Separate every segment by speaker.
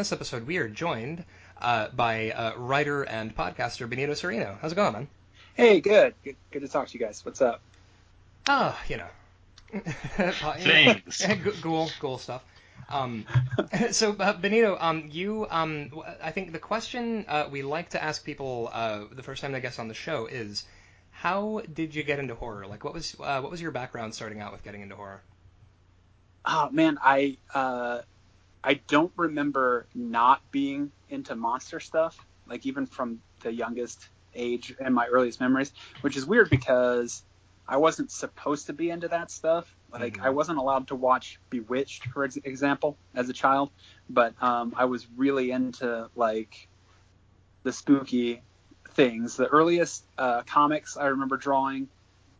Speaker 1: this episode we are joined uh, by uh, writer and podcaster Benito Cereno. How's it going, man?
Speaker 2: Hey, good. good. Good to talk to you guys. What's up?
Speaker 1: Oh, you know.
Speaker 3: Thanks.
Speaker 1: Ghoul, ghoul stuff. Um, so, uh, Benito, um, you, um, I think the question uh, we like to ask people uh, the first time they guest on the show is, how did you get into horror? Like, what was uh, what was your background starting out with getting into horror?
Speaker 2: Oh man, I uh, I don't remember not being into monster stuff, like even from the youngest age and my earliest memories, which is weird because I wasn't supposed to be into that stuff. Like
Speaker 1: Mhm.
Speaker 2: I wasn't allowed to watch Bewitched, for ex- example, as a child, but um, I was really into like the spooky things. The earliest uh, comics I remember drawing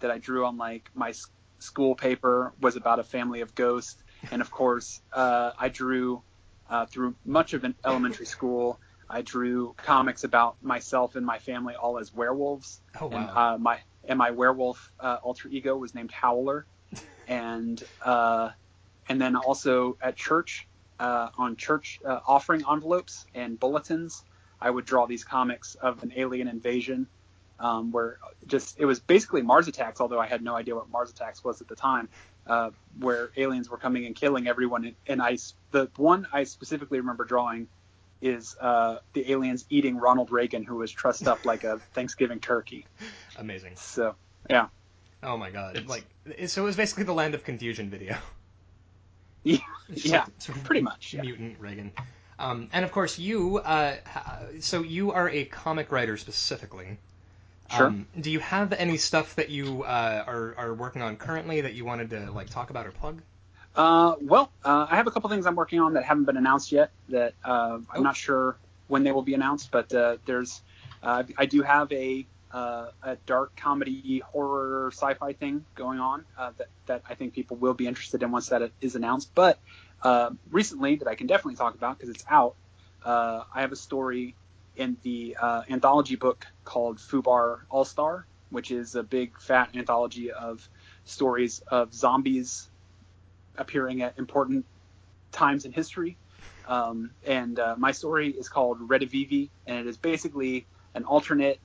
Speaker 2: that I drew on like my s- school paper was about a family of ghosts, and of course uh, I drew uh, through much of an elementary school. I drew comics about myself and my family all as werewolves
Speaker 1: Oh
Speaker 2: and
Speaker 1: wow.
Speaker 2: uh, my and my werewolf uh, alter ego was named Howler, and uh, and then also at church uh, on church uh, offering envelopes and bulletins, I would draw these comics of an alien invasion, um, where just it was basically Mars attacks, although I had no idea what Mars attacks was at the time, uh, where aliens were coming and killing everyone. And I the one I specifically remember drawing is uh, the aliens eating Ronald Reagan, who was trussed up like a Thanksgiving turkey.
Speaker 1: Amazing.
Speaker 2: So yeah,
Speaker 1: Oh my god.
Speaker 3: It's-
Speaker 1: Like, so it was basically the Land of Confusion video.
Speaker 2: Yeah, yeah,
Speaker 1: like sort of
Speaker 2: pretty much. Yeah.
Speaker 1: Mutant Reagan. Um, and of course, you. Uh, so you are a comic writer specifically.
Speaker 2: Sure.
Speaker 1: Um, do you have any stuff that you uh, are are working on currently that you wanted to like talk about or plug?
Speaker 2: Uh, well, uh, I have a couple things I'm working on that haven't been announced yet. That uh, I'm
Speaker 1: Oh.
Speaker 2: not sure when they will be announced, but uh, there's uh, I do have a uh, a dark comedy horror sci-fi thing going on uh, that that I think people will be interested in once that is announced. But uh, recently, that I can definitely talk about because it's out. Uh, I have a story in the uh, anthology book called Fubar All Star, which is a big fat anthology of stories of zombies appearing at important times in history. Um, and uh, my story is called Redivivi, and it is basically an alternate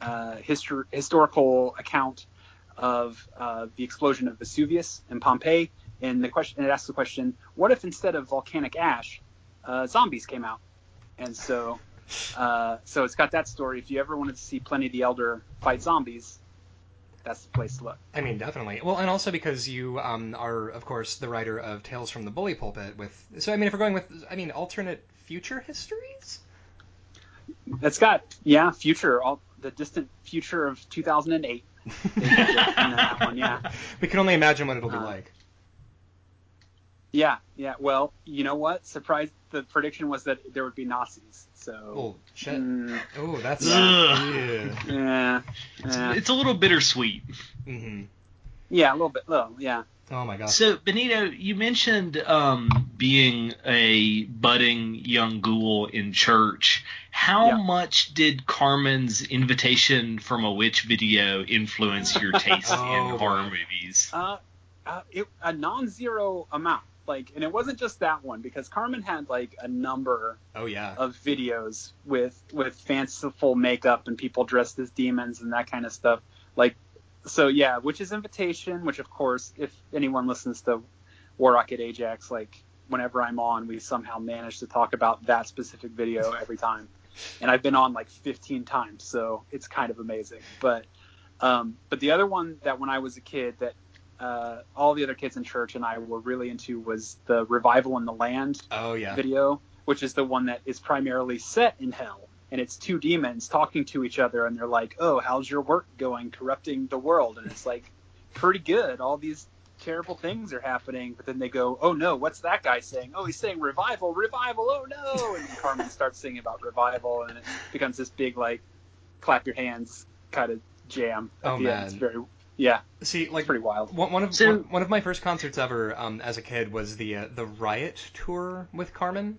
Speaker 2: uh, histor- historical account of uh, the explosion of Vesuvius in Pompeii. And the question, and it asks the question, what if instead of volcanic ash, uh, zombies came out? And so, uh, so it's got that story. If you ever wanted to see Pliny the Elder fight zombies, that's the place to look.
Speaker 1: I mean, definitely. Well, and also because you um, are, of course, the writer of Tales from the Bully Pulpit. With so, I mean, if we're going with, I mean, alternate future histories.
Speaker 2: It's got yeah, future, all the distant future of 2008. They did it in that one, yeah.
Speaker 1: We can only imagine what it'll be
Speaker 2: Uh,
Speaker 1: like.
Speaker 2: Yeah, yeah. Well, you know what? Surprise! The prediction was that there would be Nazis. So.
Speaker 1: Oh shit.
Speaker 2: mm,
Speaker 1: Oh, that's.
Speaker 3: Ugh.
Speaker 1: Yeah.
Speaker 2: yeah.
Speaker 3: It's,
Speaker 2: Yeah.
Speaker 3: it's a little bittersweet.
Speaker 1: hmm
Speaker 2: Yeah, a little bit. Little, yeah.
Speaker 1: Oh my god.
Speaker 3: So, Benito, you mentioned um, being a budding young ghoul in church. How
Speaker 2: Yeah.
Speaker 3: much did Carmen's invitation from a witch video influence your taste
Speaker 1: Oh,
Speaker 3: in horror movies?
Speaker 2: Uh, uh, it, a non-zero amount. Like, and it wasn't just that one because Carmen had like a number
Speaker 1: Oh yeah.
Speaker 2: of videos with with fanciful makeup and people dressed as demons and that kind of stuff. Like, so yeah, Witch's Invitation, which of course, if anyone listens to War Rocket Ajax, like whenever I'm on, we somehow manage to talk about that specific video every time. And I've been on like 15 times, so it's kind of amazing. But um, but the other one that when I was a kid that uh, all the other kids in church and I were really into was the Revival in the Land
Speaker 1: Oh yeah.
Speaker 2: video, which is the one that is primarily set in hell. And it's two demons talking to each other, and they're like, "Oh, how's your work going, corrupting the world?" And it's like, pretty good. All these terrible things are happening, but then they go, "Oh no, what's that guy saying? Oh, he's saying revival, revival. Oh no!" And Carmen starts singing about revival, and it becomes this big like, clap your hands kind of jam. At
Speaker 1: Oh,
Speaker 2: the
Speaker 1: man.
Speaker 2: end. it's very yeah,
Speaker 1: See, like
Speaker 2: it's pretty wild.
Speaker 1: One, one of
Speaker 3: So-
Speaker 1: one, one of my first concerts ever um, as a kid was the uh, the Riot tour with Carmen.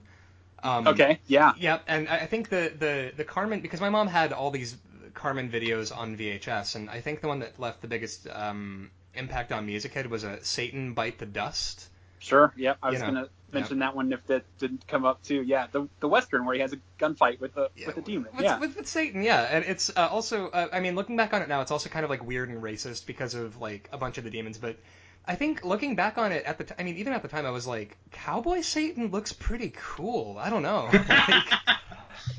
Speaker 1: Um,
Speaker 2: Okay, yeah,
Speaker 1: Yeah, and I I think the, the the Carmen because my mom had all these Carmen videos on VHS, and I think the one that left the biggest um, impact on me as a kid was a Satan Bite the Dust.
Speaker 2: Sure. Yep. I
Speaker 1: You know,
Speaker 2: gonna mention that one if that didn't come up too. Yeah, the the western where he has a gunfight with the with the demon.
Speaker 1: With,
Speaker 2: yeah.
Speaker 1: with, with Satan, yeah, and it's uh, also, uh, I mean, looking back on it now, it's also kind of like weird and racist because of like a bunch of the demons. But I think looking back on it at the, t- I mean, even at the time, I was like, Cowboy Satan looks pretty cool. I don't know. Like,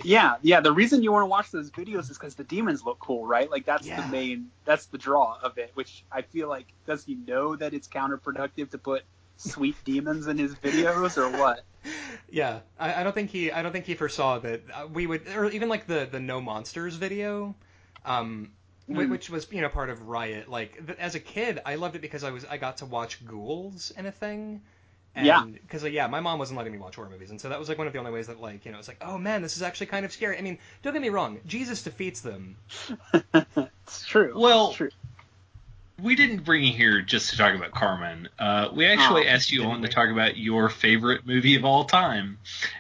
Speaker 2: Yeah, yeah. The reason you want to watch those videos is because the demons look cool, right? Like that's
Speaker 1: Yeah.
Speaker 2: the main, that's the draw of it. Which I feel like, does he know that it's counterproductive to put sweet demons in his videos, or what?
Speaker 1: yeah, I, I don't think he, I don't think he foresaw that uh, we would, or even like the the No Monsters video. Um,
Speaker 2: Mm.
Speaker 1: which was you know part of Riot. Like th- as a kid, I loved it because I was I got to watch ghouls in a thing. And,
Speaker 2: Yeah.
Speaker 1: Because like, yeah, my mom wasn't letting me watch horror movies, and so that was like one of the only ways that like you know it's like oh man, this is actually kind of scary. I mean, don't get me wrong, Jesus defeats them.
Speaker 2: it's true.
Speaker 3: Well,
Speaker 2: it's true.
Speaker 3: We didn't bring you here just to talk about Carmen. Uh, we actually
Speaker 2: Oh,
Speaker 3: asked you on to talk about your favorite movie of all time.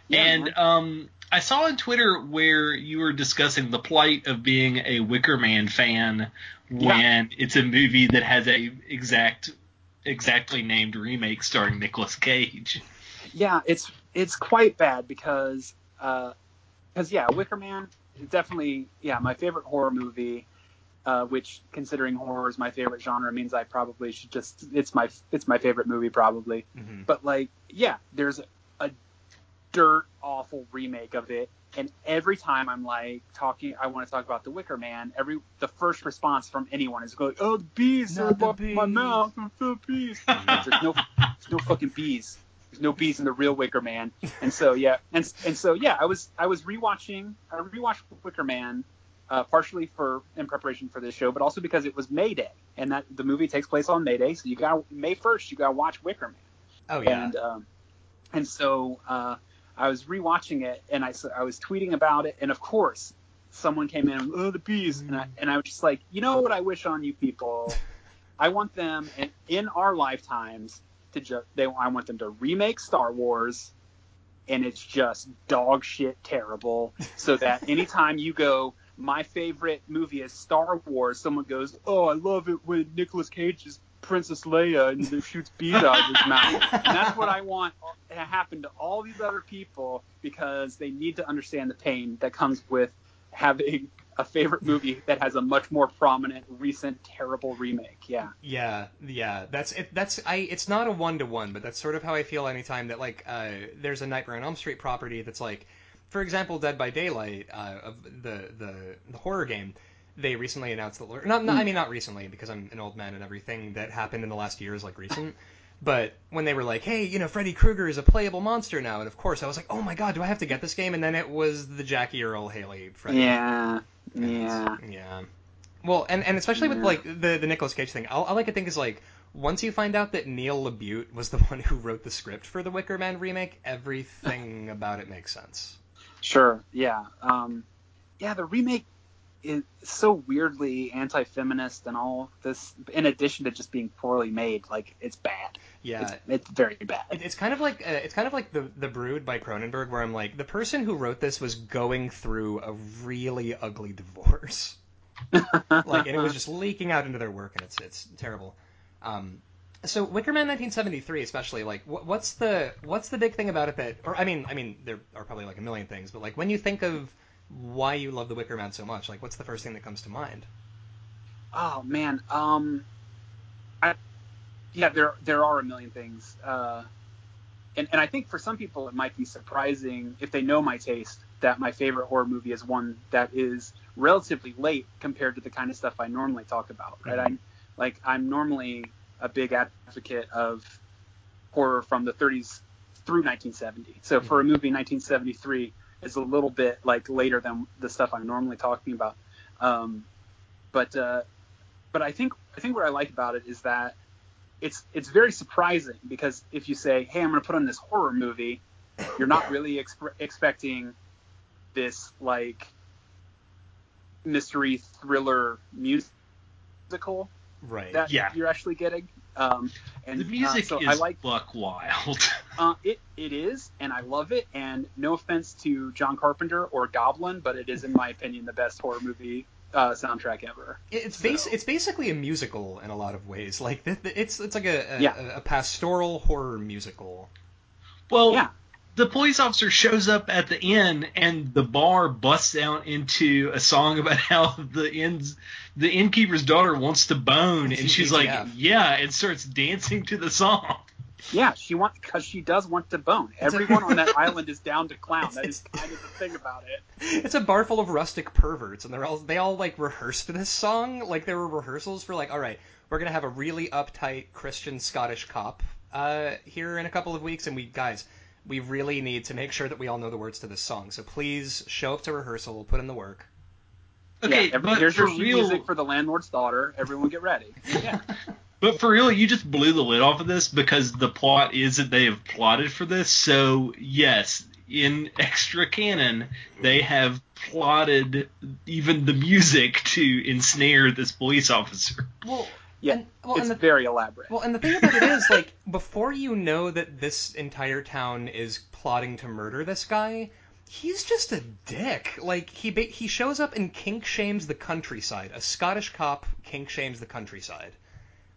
Speaker 2: Yeah,
Speaker 3: and um, I saw on Twitter where you were discussing the plight of being a Wicker Man fan when it's a movie that has a exact exactly named remake starring Nicolas Cage.
Speaker 2: Yeah, it's it's quite bad because because yeah, Wicker Man is definitely yeah my favorite horror movie. Uh, which, considering horror is my favorite genre, means I probably should just it's my it's my favorite movie probably.
Speaker 1: Mhm.
Speaker 2: But like, yeah, there's a dirt awful remake of it, and every time I'm like talking, I want to talk about the Wicker Man. Every the first response from anyone is going, "Oh, the bees
Speaker 1: Not
Speaker 2: are
Speaker 1: the
Speaker 2: above my
Speaker 1: bees."
Speaker 2: mouth, the bees." there's no there's no fucking bees. There's no bees in the real Wicker Man. And so yeah, and and so yeah, I was I was rewatching I rewatched Wicker Man. Uh, partially for in preparation for this show, but also because it was May Day, and that the movie takes place on May Day, so you got May first, you got to watch Wicker Man.
Speaker 1: Oh yeah.
Speaker 2: And um, and so uh, I was rewatching it, and I I was tweeting about it, and of course, someone came in, oh the bees, and I, and I was just like, you know what I wish on you people, I want them in, in our lifetimes to just they I want them to remake Star Wars, and it's just dog shit terrible, so that anytime you go. My favorite movie is Star Wars. Someone goes, "Oh, I love it when Nicolas Cage is Princess Leia and he shoots bees out of his mouth." And that's what I want to happen to all these other people because they need to understand the pain that comes with having a favorite movie that has a much more prominent, recent, terrible remake. Yeah.
Speaker 1: Yeah, yeah, that's it. That's I. It's not a one to one, but that's sort of how I feel anytime that like uh, there's a Nightmare on Elm Street property that's like, for example, Dead by Daylight uh, of the, the the horror game. They recently announced that. Not, not I mean not recently because I'm an old man and everything that happened in the last year is like recent. But when they were like, hey, you know, Freddy Krueger is a playable monster now, and of course I was like, oh my god, do I have to get this game? And then it was the Jackie Earle Haley Freddy.
Speaker 2: Yeah.
Speaker 1: And-
Speaker 2: Yeah.
Speaker 1: Yeah. Well, and, and especially with like the the Nicolas Cage thing, all, all I could think is like once you find out that Neil LaBute was the one who wrote the script for the Wicker Man remake, everything about it makes sense.
Speaker 2: Sure. Yeah. Um, yeah. The remake is so weirdly anti-feminist and all this. In addition to just being poorly made, like it's bad.
Speaker 1: Yeah.
Speaker 2: It's, it's very bad.
Speaker 1: It, it's kind of like uh, it's kind of like the the Brood by Cronenberg, where I'm like the person who wrote this was going through a really ugly divorce, like, and it was just leaking out into their work, and it's it's terrible. Um, so Wicker Man 1973, especially, like, wh- what's the what's the big thing about it that, or I mean, I mean, there are probably like a million things, but like when you think of why you love the Wicker Man so much, like, what's the first thing that comes to mind?
Speaker 2: Oh man, um, I, yeah, there there are a million things, uh, and and I think for some people it might be surprising if they know my taste that my favorite horror movie is one that is relatively late compared to the kind of stuff I normally talk about. Right?
Speaker 1: Mhm.
Speaker 2: I'm like I'm normally a big advocate of horror from the 30s through 1970. So for a movie 1973 is a little bit like later than the stuff I'm normally talking about. Um, but uh, but I think I think what I like about it is that it's it's very surprising because if you say, "Hey, I'm going to put on this horror movie," you're not really exp- expecting this like mystery thriller musical
Speaker 1: Right.
Speaker 2: that
Speaker 3: Yeah.
Speaker 2: you're actually getting. Um, and
Speaker 3: The music
Speaker 2: uh, so
Speaker 3: is
Speaker 2: I like
Speaker 3: buck wild.
Speaker 2: uh, it it is, and I love it. And no offense to John Carpenter or Goblin, but it is, in my opinion, the best horror movie uh, soundtrack ever.
Speaker 1: It's
Speaker 2: So-
Speaker 1: bas- it's basically a musical in a lot of ways. Like th- th- it's it's like a a,
Speaker 2: Yeah.
Speaker 1: a, a pastoral horror musical.
Speaker 3: Well,
Speaker 2: Yeah.
Speaker 3: The police officer shows up at the inn, and the bar busts out into a song about how the inn's the innkeeper's daughter wants to bone, and she's like, "Yeah," and starts dancing to the song.
Speaker 2: Yeah, she wants because she does want to bone. Everyone on that island is down to clown. That is kind of the thing about it.
Speaker 1: It's a bar full of rustic perverts, and they're all they all like rehearsed for this song. Like there were rehearsals for like, all right, we're gonna have a really uptight Christian Scottish cop uh, here in a couple of weeks, and we guys, we really need to make sure that we all know the words to this song. So please show up to rehearsal, we'll put in the work.
Speaker 3: Okay,
Speaker 2: yeah,
Speaker 3: but
Speaker 2: here's
Speaker 3: for
Speaker 2: your
Speaker 3: real,
Speaker 2: music for the landlord's daughter. Everyone get ready. Yeah,
Speaker 3: But for real, you just blew the lid off of this because the plot is that they have plotted for this. So yes, in extra canon, they have plotted even the music to ensnare this police officer.
Speaker 1: Well,
Speaker 2: yeah.
Speaker 1: and, well,
Speaker 2: it's
Speaker 1: and the,
Speaker 2: very elaborate.
Speaker 1: Well, and the thing about it is, like, before you know that this entire town is plotting to murder this guy, he's just a dick. Like, he ba- he shows up and kink shames the countryside. A Scottish cop kink shames the countryside.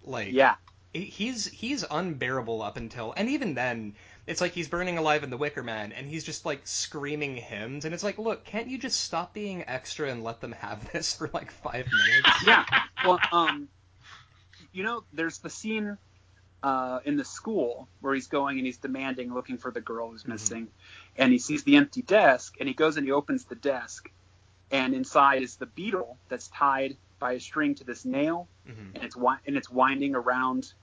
Speaker 1: Like,
Speaker 2: yeah,
Speaker 1: he's he's unbearable up until, and even then, it's like he's burning alive in the Wicker Man, and he's just like screaming hymns, and it's like, look, can't you just stop being extra and let them have this for like five minutes?
Speaker 2: yeah. Well, um, you know, there's the scene uh, in the school where he's going and he's demanding, looking for the girl who's missing, and he sees the empty desk, and he goes and he opens the desk, and inside is the beetle that's tied by a string to this nail,
Speaker 1: Mhm.
Speaker 2: and it's wi- and it's winding around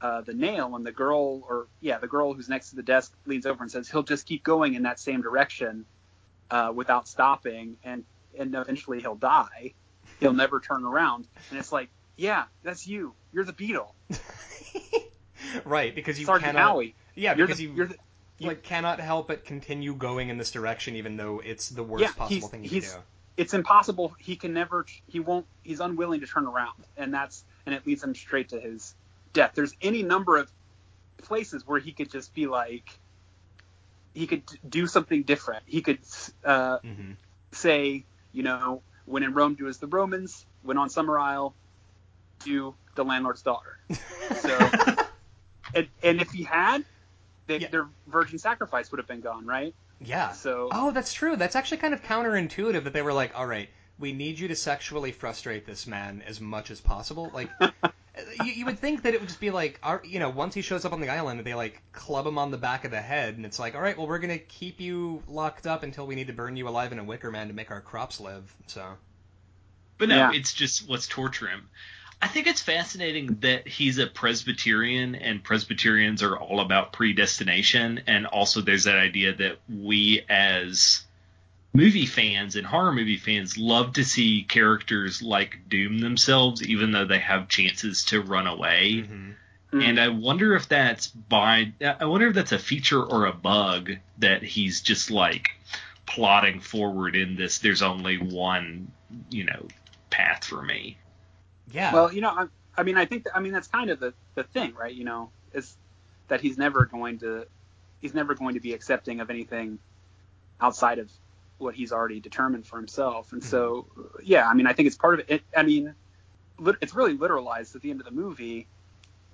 Speaker 2: uh, the nail, and the girl, or yeah, the girl who's next to the desk leans over and says, "He'll just keep going in that same direction uh, without stopping, and and eventually he'll die. He'll never turn around." And it's like, yeah, that's you. You're the beetle,
Speaker 1: right, because you
Speaker 2: Sergeant
Speaker 1: cannot.
Speaker 2: Howie.
Speaker 1: Yeah,
Speaker 2: you're
Speaker 1: because
Speaker 2: the,
Speaker 1: you
Speaker 2: the, you-
Speaker 1: like cannot help but continue going in this direction, even though it's the worst
Speaker 2: Yeah,
Speaker 1: possible thing you can do.
Speaker 2: it's impossible. He can never. He won't. He's unwilling to turn around, and that's and it leads him straight to his death. There's any number of places where he could just be like, he could do something different. He could uh,
Speaker 1: hmm
Speaker 2: say, you know, when in Rome, do as the Romans. When on Summerisle, do the landlord's daughter. So, and, and if he had, they,
Speaker 1: Yeah.
Speaker 2: their virgin sacrifice would have been gone, right?
Speaker 1: yeah.
Speaker 2: So,
Speaker 1: Oh, that's true. That's actually kind of counterintuitive that they were like, all right, we need you to sexually frustrate this man as much as possible. Like, you, you would think that it would just be like, our, you know, once he shows up on the island, they like club him on the back of the head, and it's like, all right, well, we're gonna keep you locked up until we need to burn you alive in a wicker man to make our crops live. So.
Speaker 3: But no,
Speaker 2: Yeah.
Speaker 3: it's just let's torture him. I think it's fascinating that he's a Presbyterian, and Presbyterians are all about predestination, and also there's that idea that we as movie fans and horror movie fans love to see characters like doom themselves, even though they have chances to run away.
Speaker 1: Mhm.
Speaker 2: mm,
Speaker 3: And I wonder if that's by I wonder if that's a feature or a bug that he's just like plotting forward in this there's only one, you know, path for me.
Speaker 1: Yeah.
Speaker 2: Well, you know, I, I mean, I think, that, I mean, that's kind of the, the thing, right? You know, is that he's never going to, he's never going to be accepting of anything outside of what he's already determined for himself. And so, mm-hmm. yeah, I mean, I think it's part of it. it I mean, lit, it's really literalized at the end of the movie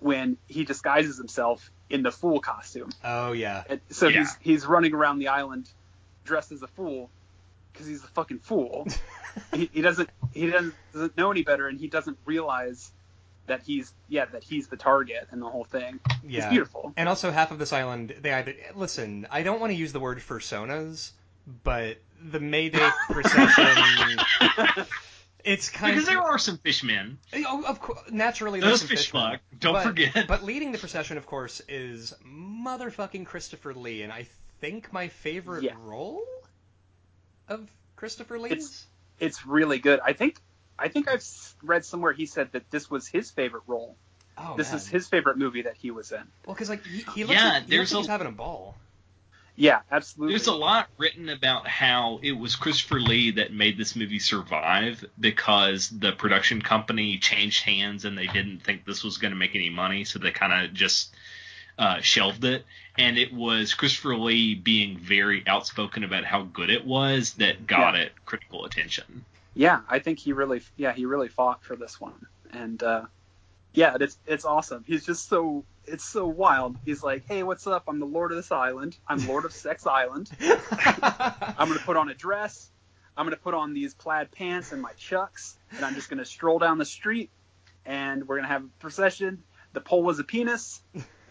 Speaker 2: when he disguises himself in the fool costume.
Speaker 1: oh yeah.
Speaker 2: And so
Speaker 3: Yeah.
Speaker 2: he's he's running around the island dressed as a fool because he's a fucking fool. he, he doesn't he doesn't, doesn't know any better, and he doesn't realize that he's yeah that he's the target and the whole thing.
Speaker 1: Yeah.
Speaker 2: It's beautiful.
Speaker 1: And also half of this island, they either listen. I don't want to use the word personas, but the Mayday procession. it's kind of
Speaker 3: Because
Speaker 1: of
Speaker 3: there are some fishmen.
Speaker 1: Oh, of course, naturally
Speaker 3: Those
Speaker 1: some
Speaker 3: fish fuck. Don't
Speaker 1: but,
Speaker 3: forget.
Speaker 1: But leading the procession, of course, is motherfucking Christopher Lee, and I think my favorite
Speaker 2: Yeah.
Speaker 1: role of Christopher Lee's.
Speaker 2: It's it's really good. I think I think I've read somewhere he said that this was his favorite role.
Speaker 1: oh
Speaker 2: this
Speaker 1: man.
Speaker 2: is his favorite movie that he was in.
Speaker 1: well, because like he, he looks
Speaker 3: Yeah,
Speaker 1: like, he
Speaker 3: there's
Speaker 1: looks like
Speaker 3: a-
Speaker 1: he's having a ball.
Speaker 2: Yeah, absolutely.
Speaker 3: There's a lot written about how it was Christopher Lee that made this movie survive because the production company changed hands and they didn't think this was going to make any money, so they kind of just uh, shelved it. And it was Christopher Lee being very outspoken about how good it was that got
Speaker 2: Yeah.
Speaker 3: it critical attention.
Speaker 2: Yeah, I think he really, yeah, he really fought for this one, and uh, yeah, it's it's awesome. He's just so it's so wild. He's like, hey, what's up? I'm the Lord of this island. I'm Lord of Sex Island. I'm gonna put on a dress. I'm gonna put on these plaid pants and my chucks, and I'm just gonna stroll down the street, and we're gonna have a procession. The pole was a penis.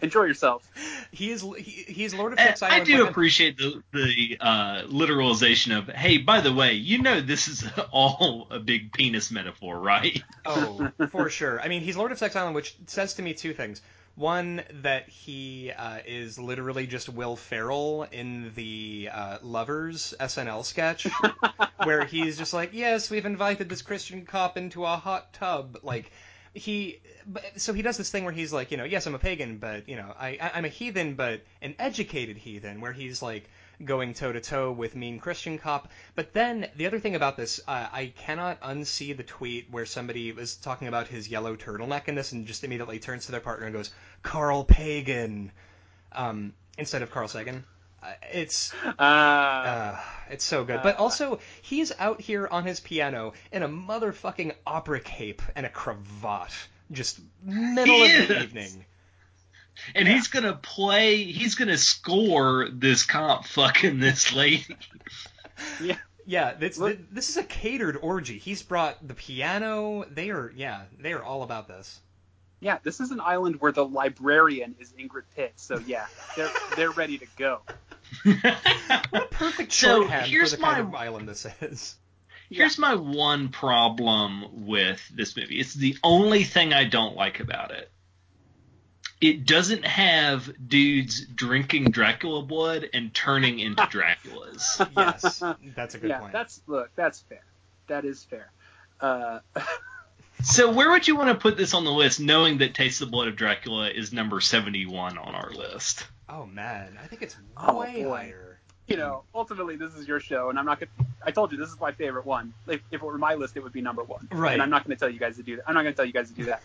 Speaker 2: Enjoy yourself.
Speaker 1: he is he, he's Lord of
Speaker 3: I,
Speaker 1: Sex Island.
Speaker 3: I do
Speaker 1: but-
Speaker 3: appreciate the the uh, literalization of hey, by the way, you know this is all a big penis metaphor, right?
Speaker 1: Oh, for sure. I mean, he's Lord of Sex Island, which says to me two things. One, that he uh, is literally just Will Ferrell in the uh, Lovers SNL sketch, where he's just like, yes, we've invited this Christian cop into a hot tub. Like, he, so he does this thing where he's like, you know, yes, I'm a pagan, but, you know, I, I'm a heathen, but an educated heathen, where he's like, going toe to toe with mean Christian cop. But then the other thing about this, uh, I cannot unsee the tweet where somebody was talking about his yellow turtleneck in this and just immediately turns to their partner and goes, Carl Pagan, um, instead of Carl Sagan. Uh, it's
Speaker 2: Uh,
Speaker 1: uh, it's so good. But
Speaker 2: Uh,
Speaker 1: also, he's out here on his piano in a motherfucking opera cape and a cravat, just middle
Speaker 3: He
Speaker 1: of the evening.
Speaker 3: And he's gonna play. He's gonna score this comp fucking this lady.
Speaker 2: yeah,
Speaker 1: Yeah, this,
Speaker 2: Look-
Speaker 1: this is a catered orgy. He's brought the piano. They are, yeah, they are all about this.
Speaker 2: yeah. This is an island where the librarian is Ingrid Pitt. So yeah, they're they're ready to go.
Speaker 1: What a perfect
Speaker 3: So, here's
Speaker 1: for the kind
Speaker 3: my-
Speaker 1: of island this is.
Speaker 3: Here's my one problem with this movie. It's the only thing I don't like about it. It doesn't have dudes drinking Dracula blood and turning into Draculas.
Speaker 1: Yes, that's a good
Speaker 2: yeah,
Speaker 1: point.
Speaker 2: that's look, that's fair. That is fair. Uh,
Speaker 3: So where would you want to put this on the list, knowing that Taste the Blood of Dracula is number 71 on our list?
Speaker 1: Oh man, I think it's
Speaker 2: Oh,
Speaker 1: way
Speaker 2: boy.
Speaker 1: higher.
Speaker 2: you know, ultimately, this is your show, and I'm not gonna. I told you this is my favorite one. If, if it were my list, it would be number one.
Speaker 1: Right.
Speaker 2: And I'm not gonna tell you guys to do that. I'm not gonna tell you guys to do that.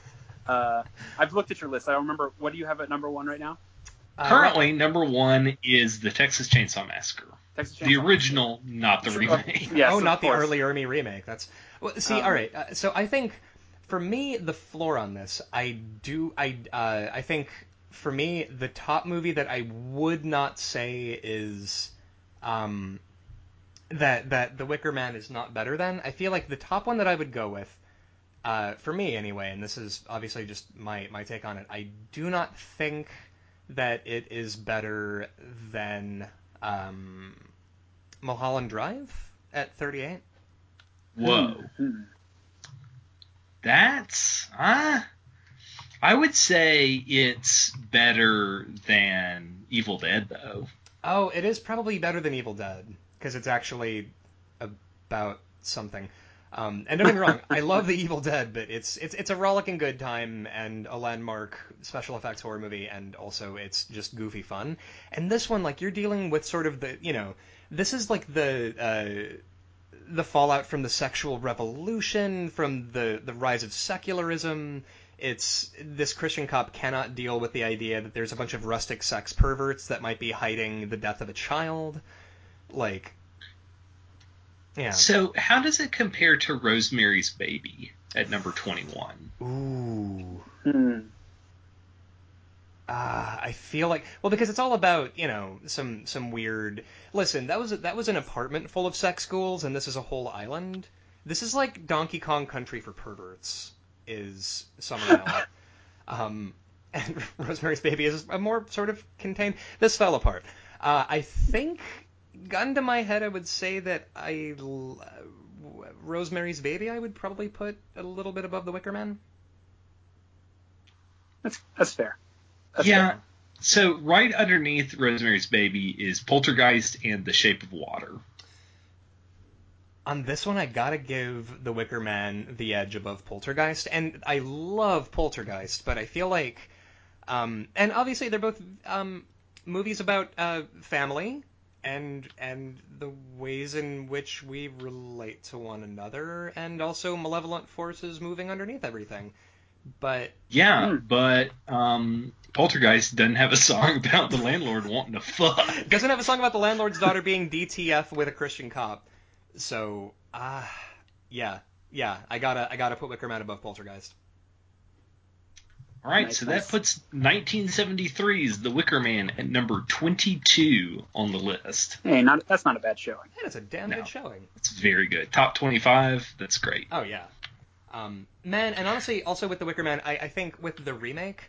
Speaker 2: Uh, I've looked at your list. I don't remember. What do you have at number one right now?
Speaker 1: Uh,
Speaker 3: Currently, number one is the Texas Chainsaw Massacre.
Speaker 2: Texas
Speaker 3: The
Speaker 2: Chainsaw.
Speaker 3: original, not the
Speaker 2: Sure.
Speaker 3: remake.
Speaker 2: Yes,
Speaker 1: oh,
Speaker 2: of
Speaker 1: not the
Speaker 2: course.
Speaker 1: R. Lee Ermey remake. That's well, see.
Speaker 2: Um,
Speaker 1: all right, uh, so I think for me the floor on this, I do. I uh, I think for me the top movie that I would not say is um that that The Wicker Man is not better than. I feel like the top one that I would go with. Uh, for me, anyway, and this is obviously just my, my take on it. I do not think that it is better than um, Mulholland Drive at 38.
Speaker 3: Whoa.
Speaker 2: Hmm.
Speaker 3: That's uh, I would say it's better than Evil Dead though.
Speaker 1: Oh, it is probably better than Evil Dead because it's actually about something. Um, and don't get me wrong, I love the Evil Dead, but it's it's it's a rollicking good time and a landmark special effects horror movie, and also it's just goofy fun. And this one, like you're dealing with sort of the you know this is like the uh, the fallout from the sexual revolution, from the the rise of secularism. It's this Christian cop cannot deal with the idea that there's a bunch of rustic sex perverts that might be hiding the death of a child. Like, yeah.
Speaker 3: So how does it compare to Rosemary's Baby at number 21?
Speaker 1: Ooh.
Speaker 2: Hmm.
Speaker 1: Ah, I feel like well because it's all about you know some some weird. Listen, that was that was an apartment full of sex schools, and this is a whole island. This is like Donkey Kong Country for perverts. Is Summerisle. um, and Rosemary's Baby is a more sort of contained. This fell apart. Uh, I think, gun to my head, I would say that I uh, Rosemary's Baby. I would probably put a little bit above The Wicker Man.
Speaker 2: That's that's fair. That's
Speaker 3: yeah.
Speaker 2: fair.
Speaker 3: So right underneath Rosemary's Baby is Poltergeist and The Shape of Water.
Speaker 1: On this one, I gotta give The Wicker Man the edge above Poltergeist, and I love Poltergeist, but I feel like, um, and obviously they're both um, movies about uh, family and and the ways in which we relate to one another, and also malevolent forces moving underneath everything. But
Speaker 3: Yeah,
Speaker 2: Hmm.
Speaker 3: but um, Poltergeist doesn't have a song about the landlord wanting to fuck.
Speaker 1: it doesn't have a song about the landlord's daughter being DTF with a Christian cop. So, uh, Yeah, yeah. I gotta I gotta put Wicker Man above Poltergeist.
Speaker 3: All right,
Speaker 2: Nice,
Speaker 3: so
Speaker 2: nice.
Speaker 3: that puts 1973's The Wicker Man at number 22 on the list.
Speaker 2: Hey, not that's not a bad showing.
Speaker 1: Yeah, it's a damn
Speaker 3: No.
Speaker 1: good showing.
Speaker 3: It's very good. Top 25. That's great.
Speaker 1: Oh yeah. Um, man, and honestly, also with the Wicker Man, I, I think with the remake,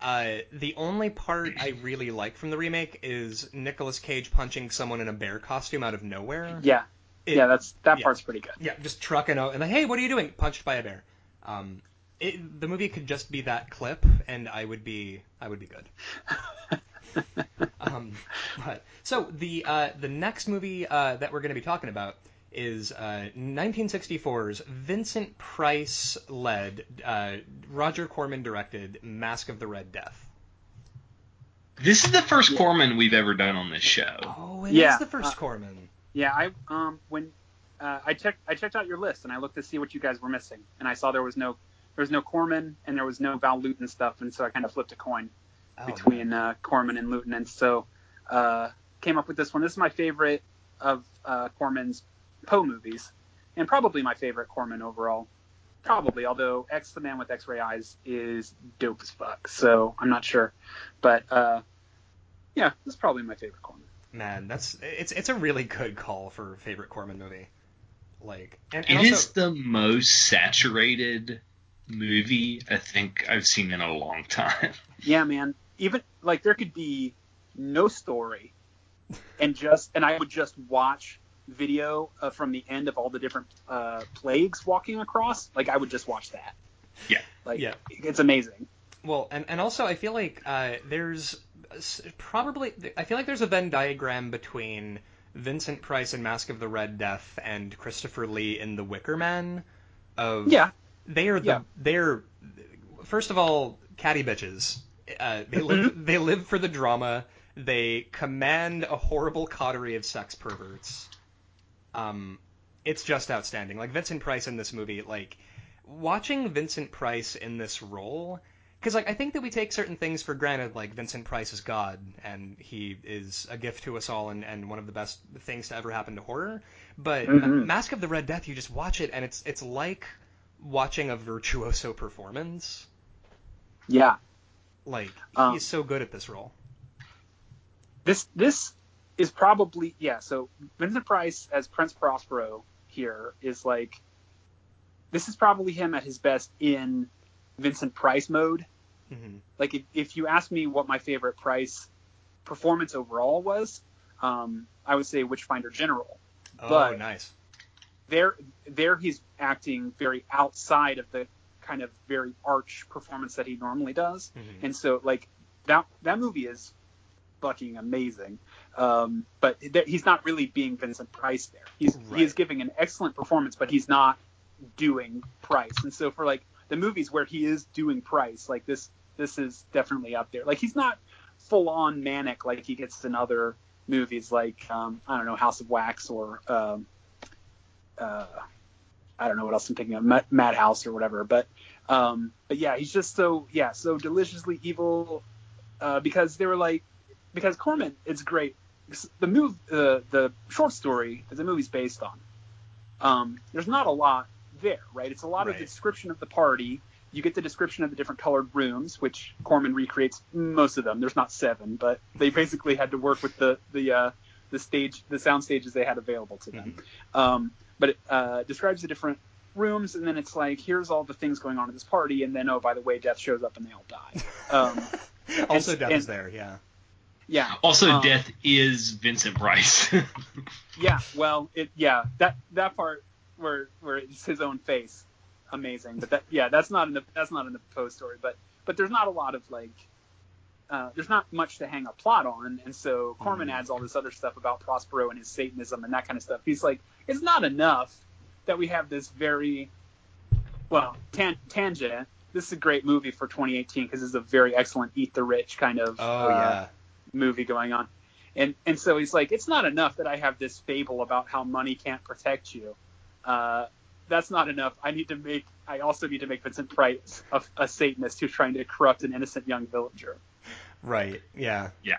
Speaker 1: uh, the only part I really like from the remake is Nicolas Cage punching someone in a bear costume out of nowhere.
Speaker 2: Yeah,
Speaker 1: It-
Speaker 2: yeah, that's that
Speaker 1: yeah.
Speaker 2: part's pretty good.
Speaker 1: Yeah, just trucking out and like, hey, what are you doing? Punched by a bear. Um, it, the movie could just be that clip, and I would be I would be good. um, but so the uh, the next movie uh, that we're going to be talking about is uh, 1964's Vincent Price led, uh, Roger Corman directed Mask of the Red Death.
Speaker 3: This is the first Corman we've ever done on this show.
Speaker 1: Oh, it is
Speaker 2: Yeah,
Speaker 1: the first
Speaker 2: uh,
Speaker 1: Corman.
Speaker 2: Yeah, I um when uh, I checked I checked out your list and I looked to see what you guys were missing and I saw there was no there was no Corman and there was no Val Lewton stuff and so I kind of flipped a coin
Speaker 1: Oh,
Speaker 2: between uh, Corman and Lewton and so uh, came up with this one. This is my favorite of uh, Corman's Poe movies and probably my favorite Corman overall. Probably, although X the Man with X-ray eyes is dope as fuck. So I'm not sure, but uh, yeah, this is probably my favorite Corman.
Speaker 1: Man, that's it's it's a really good call for favorite Corman movie. Like, and,
Speaker 3: It
Speaker 1: and
Speaker 3: is the most saturated movie I think I've seen in a long time.
Speaker 2: Yeah, man. Even like there could be no story, and just and I would just watch video uh, from the end of all the different uh, plagues walking across. Like I would just watch that.
Speaker 3: Yeah.
Speaker 2: Like
Speaker 1: Yeah.
Speaker 2: it's amazing.
Speaker 1: Well, and, and also I feel like uh, there's s- probably I feel like there's a Venn diagram between Vincent Price in Mask of the Red Death and Christopher Lee in The Wicker Man. Of
Speaker 2: Yeah.
Speaker 1: they are the
Speaker 2: Yeah.
Speaker 1: they're first of all catty bitches. Uh, they live they live for the drama. They command a horrible coterie of sex perverts. Um, it's just outstanding. Like Vincent Price in this movie, like watching Vincent Price in this role, because like I think that we take certain things for granted, like Vincent Price is God and he is a gift to us all and, and one of the best things to ever happen to horror. But
Speaker 2: Mhm.
Speaker 1: Mask of the Red Death, you just watch it and it's it's like watching a virtuoso performance.
Speaker 2: Yeah.
Speaker 1: Like
Speaker 2: Um,
Speaker 1: he's so good at this role.
Speaker 2: This this is probably yeah. So Vincent Price as Prince Prospero here is like this is probably him at his best in Vincent Price mode.
Speaker 1: Hmm
Speaker 2: like if, if you ask me what my favorite price performance overall was um, i would say witchfinder general.
Speaker 1: Oh,
Speaker 2: But-
Speaker 1: nice.
Speaker 2: there there he's acting very outside of the kind of very arch performance that he normally does.
Speaker 1: Mhm.
Speaker 2: and so like that that movie is fucking amazing. Um, but th- he's not really being vincent price there. He's he is giving an excellent performance but he's not doing price. And so for like the movies where he is doing price like this this is definitely up there like he's not full on manic like he gets in other movies like um, i don't know house of wax or um, uh, I don't know what else I'm thinking of, Ma- Madhouse or whatever. But um, but yeah, he's just so yeah, so deliciously evil uh, because they were like because Corman, it's great. The move, uh, the short story that the movie's based on. Um, there's not a lot there, right? It's a lot of
Speaker 1: Right.
Speaker 2: the description of the party. You get the description of the different colored rooms, which Corman recreates most of them. There's not seven, but they basically had to work with the the uh, the stage, the sound stages they had available to them. Um, but it uh, describes the different rooms, and then it's like, here's all the things going on at this party, and then oh, by the way, Death shows up and they all die. Um,
Speaker 1: also,
Speaker 2: and-
Speaker 1: Death is there. Yeah.
Speaker 2: yeah.
Speaker 3: Also,
Speaker 2: Um,
Speaker 3: Death is Vincent Price.
Speaker 2: Yeah. Well, it yeah that that part where where it's his own face, amazing. But that yeah, that's not in the that's not in the Poe story. But but there's not a lot of like. Uh, there's not much to hang a plot on, and so Corman
Speaker 1: Mhm.
Speaker 2: adds all this other stuff about Prospero and his Satanism and that kind of stuff. He's like, it's not enough that we have this very, well, tan- tangent. This is a great movie for 2018 because it's a very excellent Eat the Rich kind of
Speaker 1: Oh
Speaker 2: uh,
Speaker 1: yeah.
Speaker 2: movie going on. And and so he's like, it's not enough that I have this fable about how money can't protect you. Uh, that's not enough. I need to make. I also need to make Vincent Price a, a Satanist who's trying to corrupt an innocent young villager.
Speaker 1: Right. Yeah. Yeah.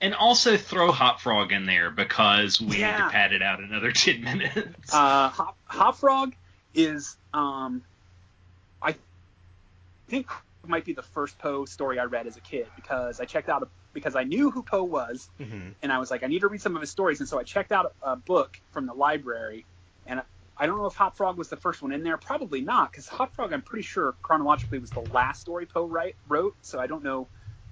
Speaker 3: And also throw Hop Frog in there because we need to pad it out another 10 minutes.
Speaker 2: Uh, Hop, Hop Frog is um, I think might be the first Poe story I read as a kid because I checked out a, because I knew who Poe was,
Speaker 1: Mhm.
Speaker 2: and I was like, I need to read some of his stories, and so I checked out a, a book from the library, and I don't know if Hop Frog was the first one in there, probably not, because Hop Frog I'm pretty sure chronologically was the last story Poe write, wrote, so I don't know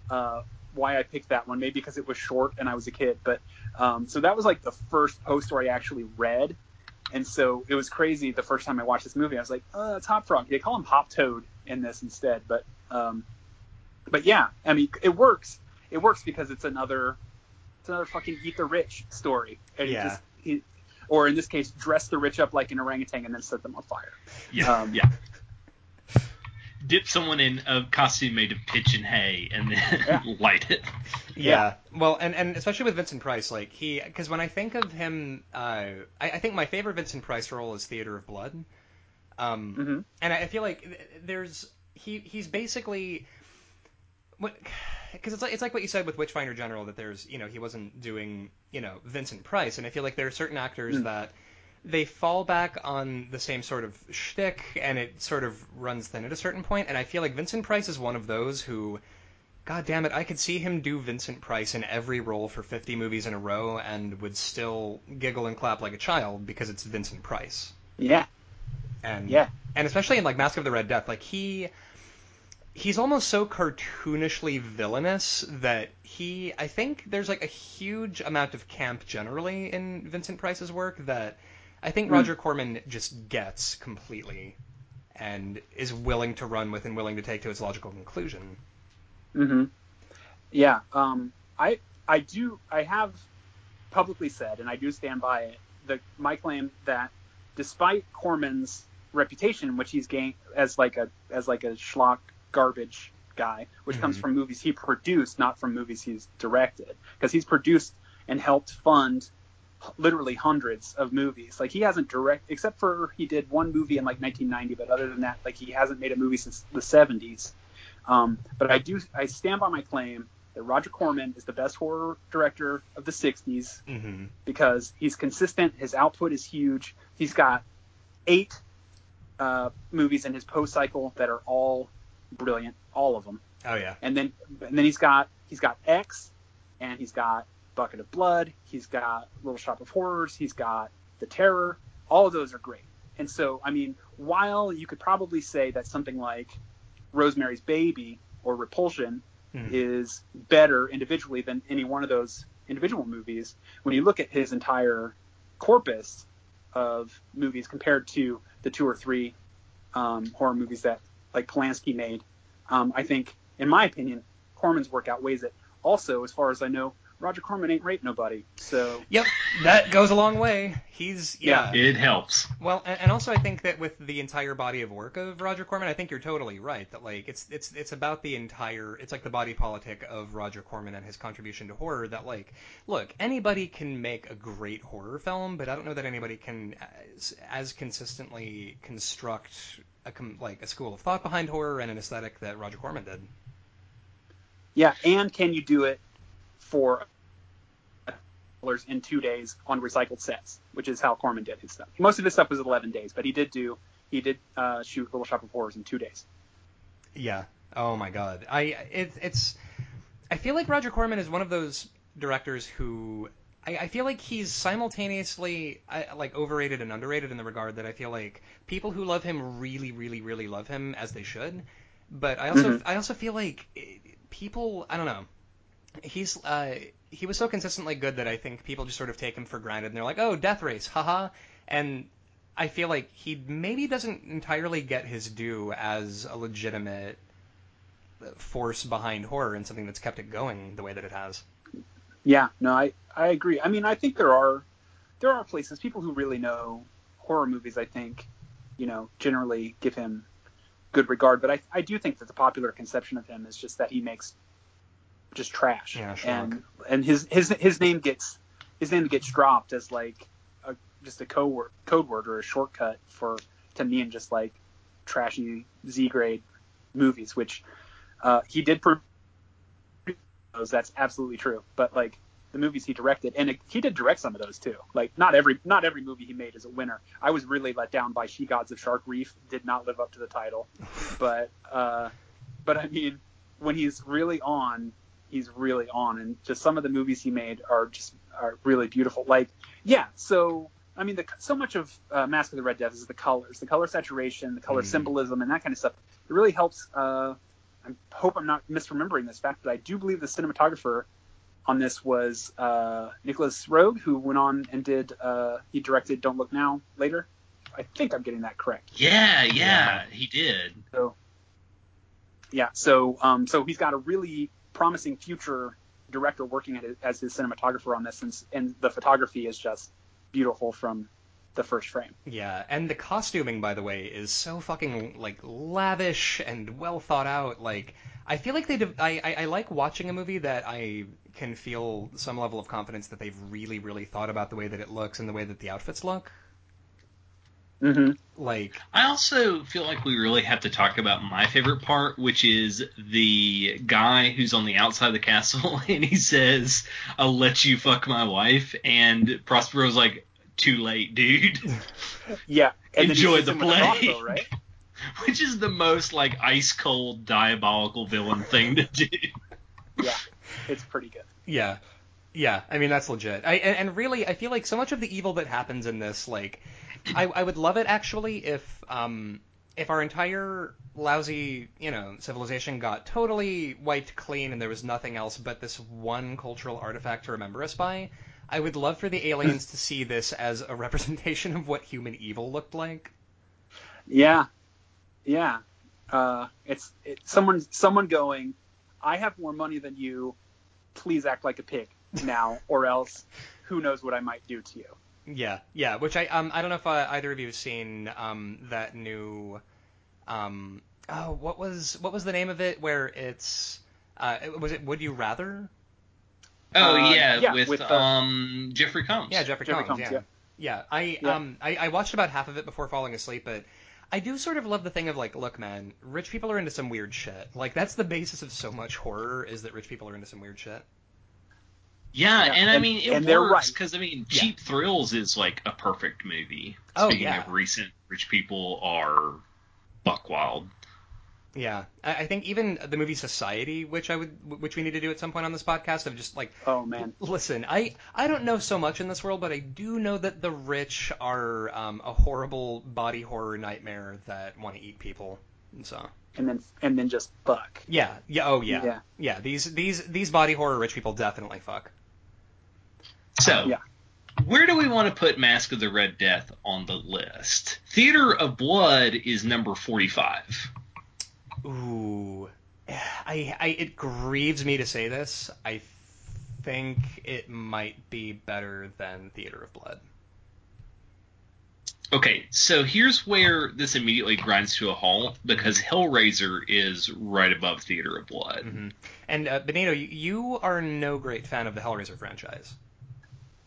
Speaker 2: uh, why I picked that one, maybe because it was short and I was a kid, but um, so that was like the first Poe story I actually read, and so it was crazy the first time I watched this movie. I was like, oh, it's Hop Frog. They call him Hop Toad in this instead, but um, but yeah, I mean, it works. It works because it's another it's another fucking eat the rich story. And
Speaker 1: Yeah.
Speaker 2: just he, or in this case, dress the rich up like an orangutan and then set them on fire.
Speaker 3: Yeah,
Speaker 2: Um,
Speaker 3: yeah. Dip someone in a costume made of pitch and hay and then
Speaker 2: Yeah.
Speaker 3: light it.
Speaker 1: Yeah. Well, and, and especially with Vincent Price, like he, because when I think of him, uh, I, I think my favorite Vincent Price role is Theater of Blood. Um,
Speaker 2: Mhm.
Speaker 1: and I feel like there's he he's basically what because it's like it's like what you said with Witchfinder General that there's you know he wasn't doing you know Vincent Price, and I feel like there are certain actors
Speaker 2: Mm.
Speaker 1: that they fall back on the same sort of shtick, and it sort of runs thin at a certain point. And I feel like Vincent Price is one of those who, God damn it, I could see him do Vincent Price in every role for 50 movies in a row, and would still giggle and clap like a child because it's Vincent Price.
Speaker 2: Yeah,
Speaker 1: And
Speaker 2: yeah,
Speaker 1: and especially in like Mask of the Red Death, like he he's almost so cartoonishly villainous that he I think there's like a huge amount of camp generally in Vincent Price's work that I think
Speaker 2: Mm.
Speaker 1: Roger Corman just gets completely and is willing to run with and willing to take to its logical conclusion.
Speaker 2: hmm Yeah. Um, I I do I have publicly said, and I do stand by it, the my claim that despite Corman's reputation, which he's gained as like a as like a schlock garbage guy, which comes
Speaker 1: Mhm.
Speaker 2: from movies he produced, not from movies he's directed, because he's produced and helped fund literally hundreds of movies. Like he hasn't direct, except for he did one movie in like 1990, but other than that, like he hasn't made a movie since the 70s. Um, but I do, I stand by my claim that Roger Corman is the best horror director of the 60s
Speaker 1: Mm-hmm.
Speaker 2: because he's consistent. His output is huge. He's got eight uh, movies in his Poe cycle that are all brilliant, all of them.
Speaker 1: Oh yeah.
Speaker 2: And then and then he's got he's got X, and he's got Bucket of Blood. He's got Little Shop of Horrors. He's got The Terror. All of those are great. And so I mean, while you could probably say that something like Rosemary's Baby or Repulsion
Speaker 1: Mhm.
Speaker 2: is better individually than any one of those individual movies, when you look at his entire corpus of movies compared to the two or three um, horror movies that like Polanski made, um, I think, in my opinion, Corman's work outweighs it. Also, as far as I know, Roger Corman ain't raped nobody, so
Speaker 1: Yep, that goes a long way. He's yeah.
Speaker 3: It helps.
Speaker 1: Well, and, and also I think that with the entire body of work of Roger Corman, I think you're totally right that like it's it's it's about the entire it's like the body politic of Roger Corman and his contribution to horror that like look, anybody can make a great horror film, but I don't know that anybody can as, as consistently construct a com- like a school of thought behind horror and an aesthetic that Roger Corman did.
Speaker 2: yeah. And can you do it for dollars in two days on recycled sets, which is how Corman did his stuff. Most of his stuff was 11 days, but he did do he did uh, shoot Little Shop of Horrors in two days.
Speaker 1: Yeah. Oh my God. I it, it's I feel like Roger Corman is one of those directors who I, I feel like he's simultaneously I, like overrated and underrated in the regard that I feel like people who love him really, really, really love him as they should. But I also
Speaker 2: Mhm.
Speaker 1: I also feel like eh, people I don't know. He's uh he was so consistently good that I think people just sort of take him for granted and they're like, oh, Death Race, haha. And I feel like he maybe doesn't entirely get his due as a legitimate force behind horror and something that's kept it going the way that it has.
Speaker 2: Yeah, no, I, I agree. I mean, I think there are there are places people who really know horror movies. I think, you know, generally give him good regard. But I I do think that the popular conception of him is just that he makes just trash.
Speaker 1: Yeah, schlock.
Speaker 2: and and his his his name gets his name gets dropped as like a, just a code word, code word or a shortcut for to mean just like trashy Z grade movies, which uh, he did those. That's absolutely true. But like the movies he directed, and it, he did direct some of those too. Like not every not every movie he made is a winner. I was really let down by She Gods of Shark Reef. Did not live up to the title, but uh, but I mean, when he's really on, he's really on, and just some of the movies he made are just are really beautiful. Like yeah, so I mean, the, so much of uh, Mask of the Red Death is the colors, the color saturation, the color mm. symbolism, and that kind of stuff. It really helps. Uh, I hope I'm not misremembering this fact, but I do believe the cinematographer on this was uh, Nicolas Roeg, who went on and did. Uh, he directed Don't Look Now later. I think I'm getting that correct.
Speaker 3: Yeah, yeah, yeah. he did.
Speaker 2: So, yeah, so um, so he's got a really promising future director working as his cinematographer on this, and, and the photography is just beautiful from the first frame.
Speaker 1: Yeah, and the costuming, by the way, is so fucking like lavish and well thought out. Like, I feel like they. I, I I like watching a movie that I can feel some level of confidence that they've really really thought about the way that it looks and the way that the outfits look.
Speaker 2: Mm-hmm.
Speaker 1: Like,
Speaker 3: I also feel like we really have to talk about my favorite part, which is the guy who's on the outside of the castle and he says, "I'll let you fuck my wife," and Prospero's like, "Too late, dude."
Speaker 2: Yeah,
Speaker 3: and enjoy the play. right? Which is the most like ice cold diabolical villain thing to do.
Speaker 2: Yeah, it's pretty good.
Speaker 1: Yeah. Yeah, I mean that's legit. I and, and really, I feel like so much of the evil that happens in this, like, I, I would love it actually if um if our entire lousy you know civilization got totally wiped clean and there was nothing else but this one cultural artifact to remember us by. I would love for the aliens to see this as a representation of what human evil looked like.
Speaker 2: Yeah, yeah. Uh, it's it's someone someone going. I have more money than you. Please act like a pig now, or else who knows what I might do to you.
Speaker 1: Yeah, yeah. Which I um I don't know if uh, either of you have seen um that new um oh what was what was the name of it where it's uh was it Would You Rather?
Speaker 3: Oh uh, yeah, yeah, with, with uh, um Jeffrey Combs.
Speaker 1: Yeah, Jeffrey, Jeffrey Combs. Combs yeah. yeah. yeah. I yeah. um I, I watched about half of it before falling asleep, but I do sort of love the thing of like, look, man, rich people are into some weird shit. Like that's the basis of so much horror is that rich people are into some weird shit.
Speaker 3: Yeah, yeah, and I mean it and works because right. I mean Cheap yeah. Thrills is like a perfect movie.
Speaker 1: Oh,
Speaker 3: Speaking
Speaker 1: yeah.
Speaker 3: of recent rich people are buck wild.
Speaker 1: Yeah, I think even the movie Society, which I would, which we need to do at some point on this podcast, of just like,
Speaker 2: oh man,
Speaker 1: listen, I I don't know so much in this world, but I do know that the rich are um, a horrible body horror nightmare that want to eat people, and so.
Speaker 2: And then and then just fuck.
Speaker 1: Yeah, yeah, oh yeah, yeah, yeah. These these these body horror rich people definitely fuck.
Speaker 3: So, yeah. where do we want to put Mask of the Red Death on the list? Theater of Blood is number 45.
Speaker 1: Ooh. I, I it grieves me to say this. I think it might be better than Theater of Blood.
Speaker 3: Okay, so here's where this immediately grinds to a halt because Hellraiser is right above Theater of Blood.
Speaker 1: Mm-hmm. And uh, Benito, you, you are no great fan of the Hellraiser franchise.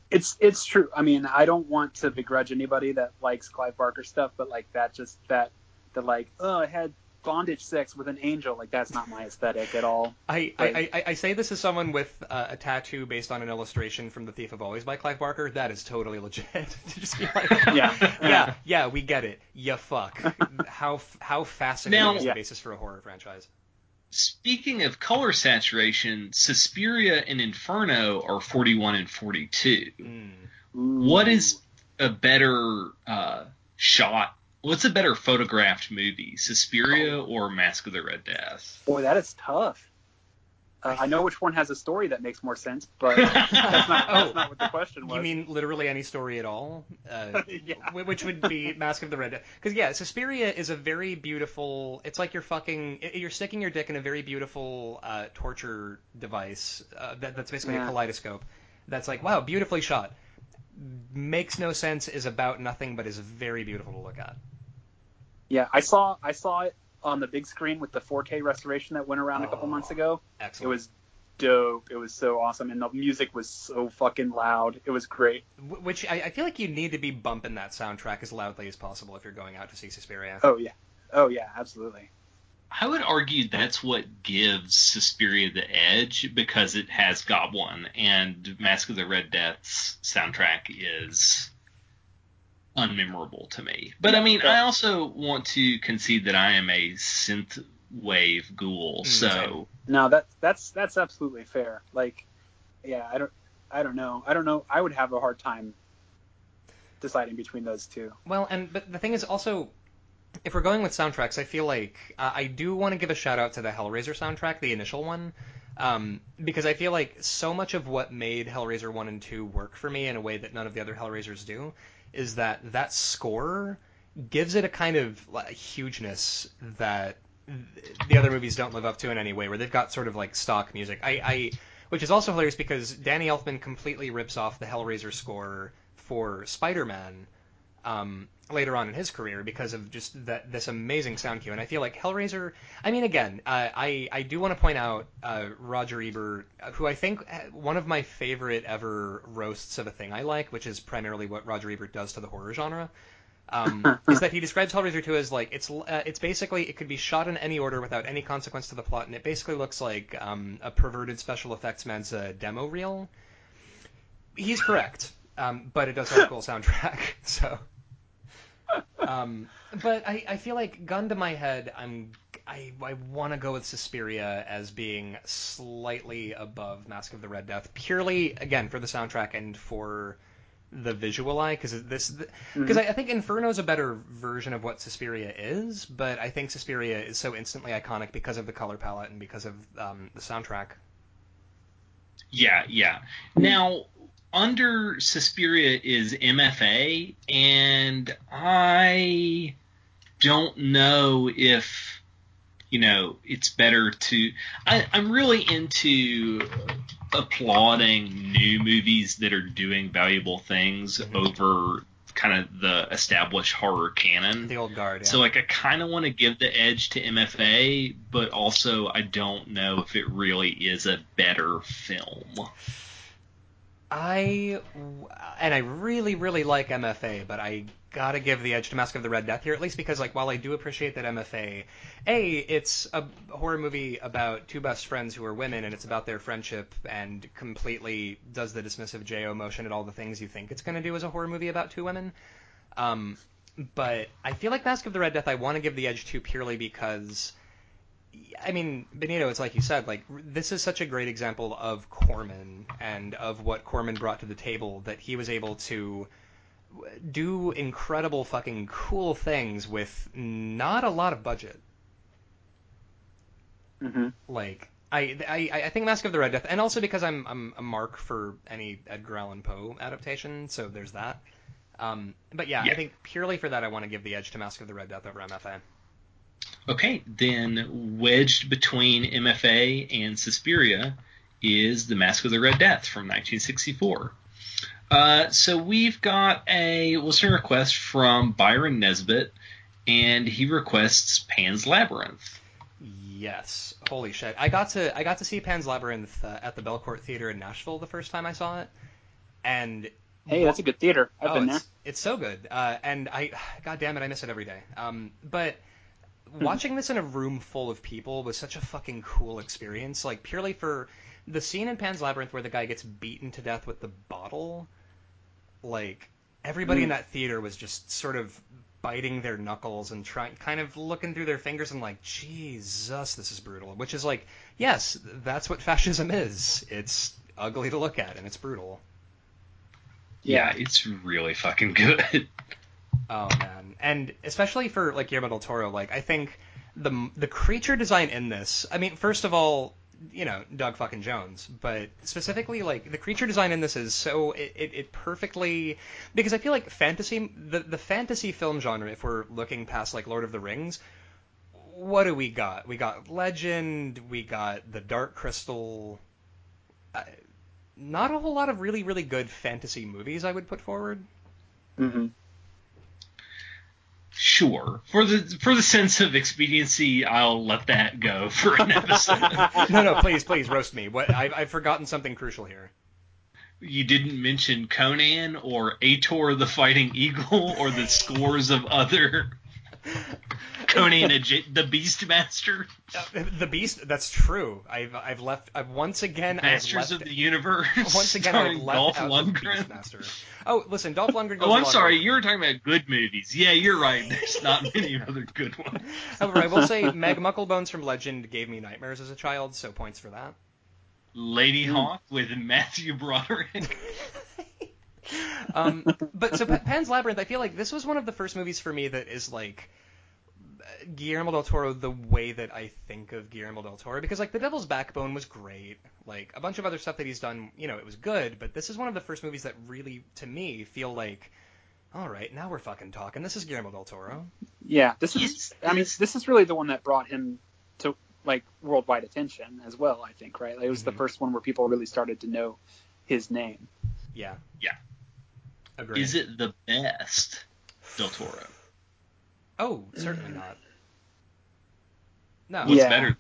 Speaker 2: It's it's true. I mean, I don't want to begrudge anybody that likes Clive Barker stuff, but like that just that the like oh I had bondage sex with an angel like that's not my aesthetic at all.
Speaker 1: I I, I, I, say this as someone with uh, a tattoo based on an illustration from The Thief of Always by Clive Barker. That is totally legit. just be like,
Speaker 2: yeah,
Speaker 1: yeah, yeah, we get it. You fuck. how how fascinating now, is the basis for a horror franchise?
Speaker 3: Speaking of color saturation, Suspiria and Inferno are 41 and 42. Mm. What is a better uh, shot? What's a better photographed movie, Suspiria oh. or Mask of the Red Death?
Speaker 2: Boy, that is tough. Uh, I know which one has a story that makes more sense, but that's not, that's oh, not what the question was.
Speaker 1: You mean literally any story at all? Uh, yeah. Which would be Mask of the Red Death. Because yeah, Suspiria is a very beautiful. It's like you're fucking. You're sticking your dick in a very beautiful uh, torture device. Uh, that, that's basically yeah. a kaleidoscope. That's like wow, beautifully shot. Makes no sense. Is about nothing, but is very beautiful to look at.
Speaker 2: Yeah, I saw I saw it on the big screen with the 4K restoration that went around oh, a couple oh, months ago.
Speaker 1: Excellent.
Speaker 2: It was dope. It was so awesome, and the music was so fucking loud. It was great.
Speaker 1: Which I, I, feel like you need to be bumping that soundtrack as loudly as possible if you're going out to see Suspiria.
Speaker 2: Oh yeah, oh yeah, absolutely.
Speaker 3: I would argue that's what gives Suspiria the edge because it has Goblin and Mask of the Red Death's soundtrack is unmemorable to me. But I mean, I also want to concede that I am a synth wave ghoul, mm, so
Speaker 2: No, that's that's that's absolutely fair. Like, yeah, I don't I don't know. I don't know. I would have a hard time deciding between those two.
Speaker 1: Well, and but the thing is also, if we're going with soundtracks, I feel like uh, I do want to give a shout out to the Hellraiser soundtrack, the initial one, um, because I feel like so much of what made Hellraiser one and two work for me in a way that none of the other Hellraisers do is that that score gives it a kind of hugeness that the other movies don't live up to in any way, where they've got sort of like stock music. I, I which is also hilarious because Danny Elfman completely rips off the Hellraiser score for Spider-Man um, later on in his career because of just that this amazing sound cue. And I feel like Hellraiser. I mean, again, uh, I I do want to point out uh, Roger Ebert, who I think uh, one of my favorite ever roasts of a thing I like, which is primarily what Roger Ebert does to the horror genre. Um, is that he describes Hellraiser 2 as like it's uh, it's basically it could be shot in any order without any consequence to the plot, and it basically looks like um, a perverted special effects man's uh, demo reel. He's correct, um, but it does have a cool soundtrack. So, um, but I, I feel like gun to my head, I'm I I want to go with Suspiria as being slightly above Mask of the Red Death, purely again for the soundtrack and for the visual eye because this because I, I think Inferno is a better version of what Suspiria is, but I think Suspiria is so instantly iconic because of the color palette and because of um, the soundtrack.
Speaker 3: Yeah, yeah. Now, under Suspiria is MFA, and I don't know if you know it's better to. I, I'm really into applauding new movies that are doing valuable things
Speaker 1: Mhm.
Speaker 3: over kind of the established horror canon.
Speaker 1: The old guard. Yeah.
Speaker 3: So like I kind of want to give the edge to MFA, but also I don't know if it really is a better film.
Speaker 1: I and I really really like MFA, but I gotta give the edge to Mask of the Red Death here, at least because like while I do appreciate that MFA, a it's a horror movie about two best friends who are women, and it's about their friendship, and completely does the dismissive Jo motion at all the things you think it's gonna do as a horror movie about two women. Um, but I feel like Mask of the Red Death I want to give the edge to purely because. I mean, Benito, it's like you said, like this is such a great example of Corman and of what Corman brought to the table that he was able to do incredible fucking cool things with not a lot of budget.
Speaker 2: hmm
Speaker 1: Like I, I, I think Mask of the Red Death, and also because I'm I'm a mark for any Edgar Allan Poe adaptation, so there's that. Um, but yeah, I think purely for that, I want to give the edge to Mask of the Red Death over MFA.
Speaker 3: Okay, then wedged between MFA and Suspiria is The Mask of the Red Death from 1964. Uh, so we've got a listener request from Byron Nesbitt, and he requests Pan's Labyrinth.
Speaker 1: Yes. Holy shit. I got to I got to see Pan's Labyrinth uh, at the Belcourt Theater in Nashville the first time I saw it, and
Speaker 2: Hey, that's a good theater. I've
Speaker 1: oh,
Speaker 2: been there.
Speaker 1: it's, it's so good. Uh, and I, god damn it, I miss it every day. Um, but watching this in a room full of people was such a fucking cool experience. Like purely for the scene in Pan's Labyrinth where the guy gets beaten to death with the bottle. Like everybody in
Speaker 2: Mm.
Speaker 1: that theater was just sort of biting their knuckles and trying, kind of looking through their fingers and like, Jesus, this is brutal. Which is like, yes, that's what fascism is. It's ugly to look at and it's brutal.
Speaker 3: Yeah, it's really fucking good.
Speaker 1: Oh man, and especially for like Guillermo del Toro, like I think the the creature design in this. I mean, first of all, you know Doug fucking Jones, but specifically like the creature design in this is so it, it, it perfectly because I feel like fantasy the the fantasy film genre. If we're looking past like Lord of the Rings, what do we got? We got Legend, we got the Dark Crystal. Uh, not a whole lot of really really good fantasy movies I would put forward.
Speaker 2: hmm
Speaker 3: Sure, for the for the sense of expediency, I'll let that go for an episode.
Speaker 1: no, no, please, please roast me. What I, I've forgotten something crucial here.
Speaker 3: you didn't mention Conan or Ator the Fighting Eagle or the scores of other. Conan the Beastmaster.
Speaker 1: Uh, the Beast. That's true. I've I've left. I've once again.
Speaker 3: Masters
Speaker 1: of
Speaker 3: the Universe.
Speaker 1: Once again, I've left Dolph out Lundgren. Beastmaster. Oh, listen, Dolph Lundgren.
Speaker 3: oh, I'm sorry. You were talking about good movies. Yeah, you're right. There's not many other good ones.
Speaker 1: However, I will say Meg Mucklebones from Legend gave me nightmares as a child, so points for that.
Speaker 3: Lady mm. Hawk with Matthew Broderick.
Speaker 1: um, but so Pan's Labyrinth, I feel like this was one of the first movies for me that is like Guillermo del Toro the way that I think of Guillermo del Toro because like The Devil's Backbone was great, like a bunch of other stuff that he's done, you know, it was good, but this is one of the first movies that really to me feel like all right, now we're fucking talking. This is Guillermo del Toro.
Speaker 2: Yeah, this is I mean, this is really the one that brought him to like worldwide attention as well, I think, right? Like, it was mm-hmm. the first one where people really started to know his name.
Speaker 1: Yeah.
Speaker 3: Yeah. Agreed. Is it the best Del Toro?
Speaker 1: Oh, certainly not. No.
Speaker 3: What's yeah. better?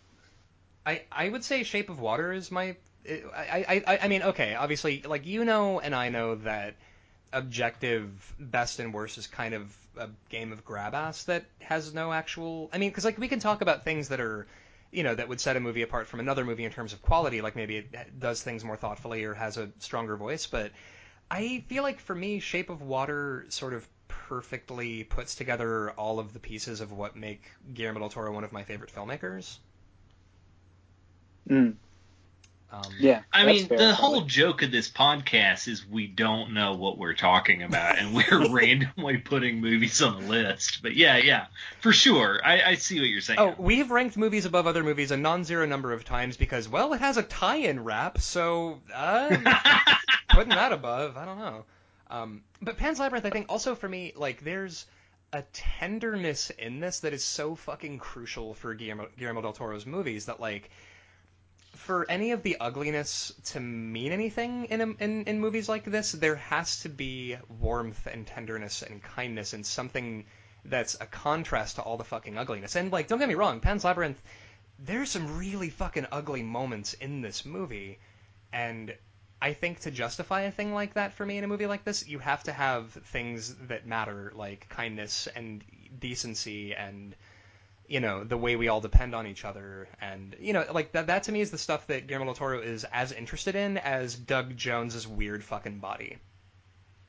Speaker 1: I I would say Shape of Water is my. I, I I mean, okay, obviously, like you know, and I know that objective best and worst is kind of a game of grab ass that has no actual. I mean, because like we can talk about things that are you know that would set a movie apart from another movie in terms of quality like maybe it does things more thoughtfully or has a stronger voice but I feel like for me, Shape of Water sort of perfectly puts together all of the pieces of what make Guillermo del Toro one of my favorite filmmakers.
Speaker 2: Mm. Um, yeah,
Speaker 3: I mean, fair, the probably. whole joke of this podcast is we don't know what we're talking about, and we're randomly putting movies on the list. But yeah, yeah, for sure, I, I see what you're saying.
Speaker 1: Oh, we have ranked movies above other movies a non-zero number of times because, well, it has a tie-in wrap, so uh, putting that above, I don't know. Um, but Pan's Labyrinth, I think, also for me, like, there's a tenderness in this that is so fucking crucial for Guillermo, Guillermo del Toro's movies that, like for any of the ugliness to mean anything in, a, in in movies like this, there has to be warmth and tenderness and kindness and something that's a contrast to all the fucking ugliness. And like, don't get me wrong, Pan's Labyrinth, there's some really fucking ugly moments in this movie, and I think to justify a thing like that for me in a movie like this, you have to have things that matter, like kindness and decency and you know the way we all depend on each other and you know like that that to me is the stuff that Guillermo del Toro is as interested in as Doug Jones's weird fucking body.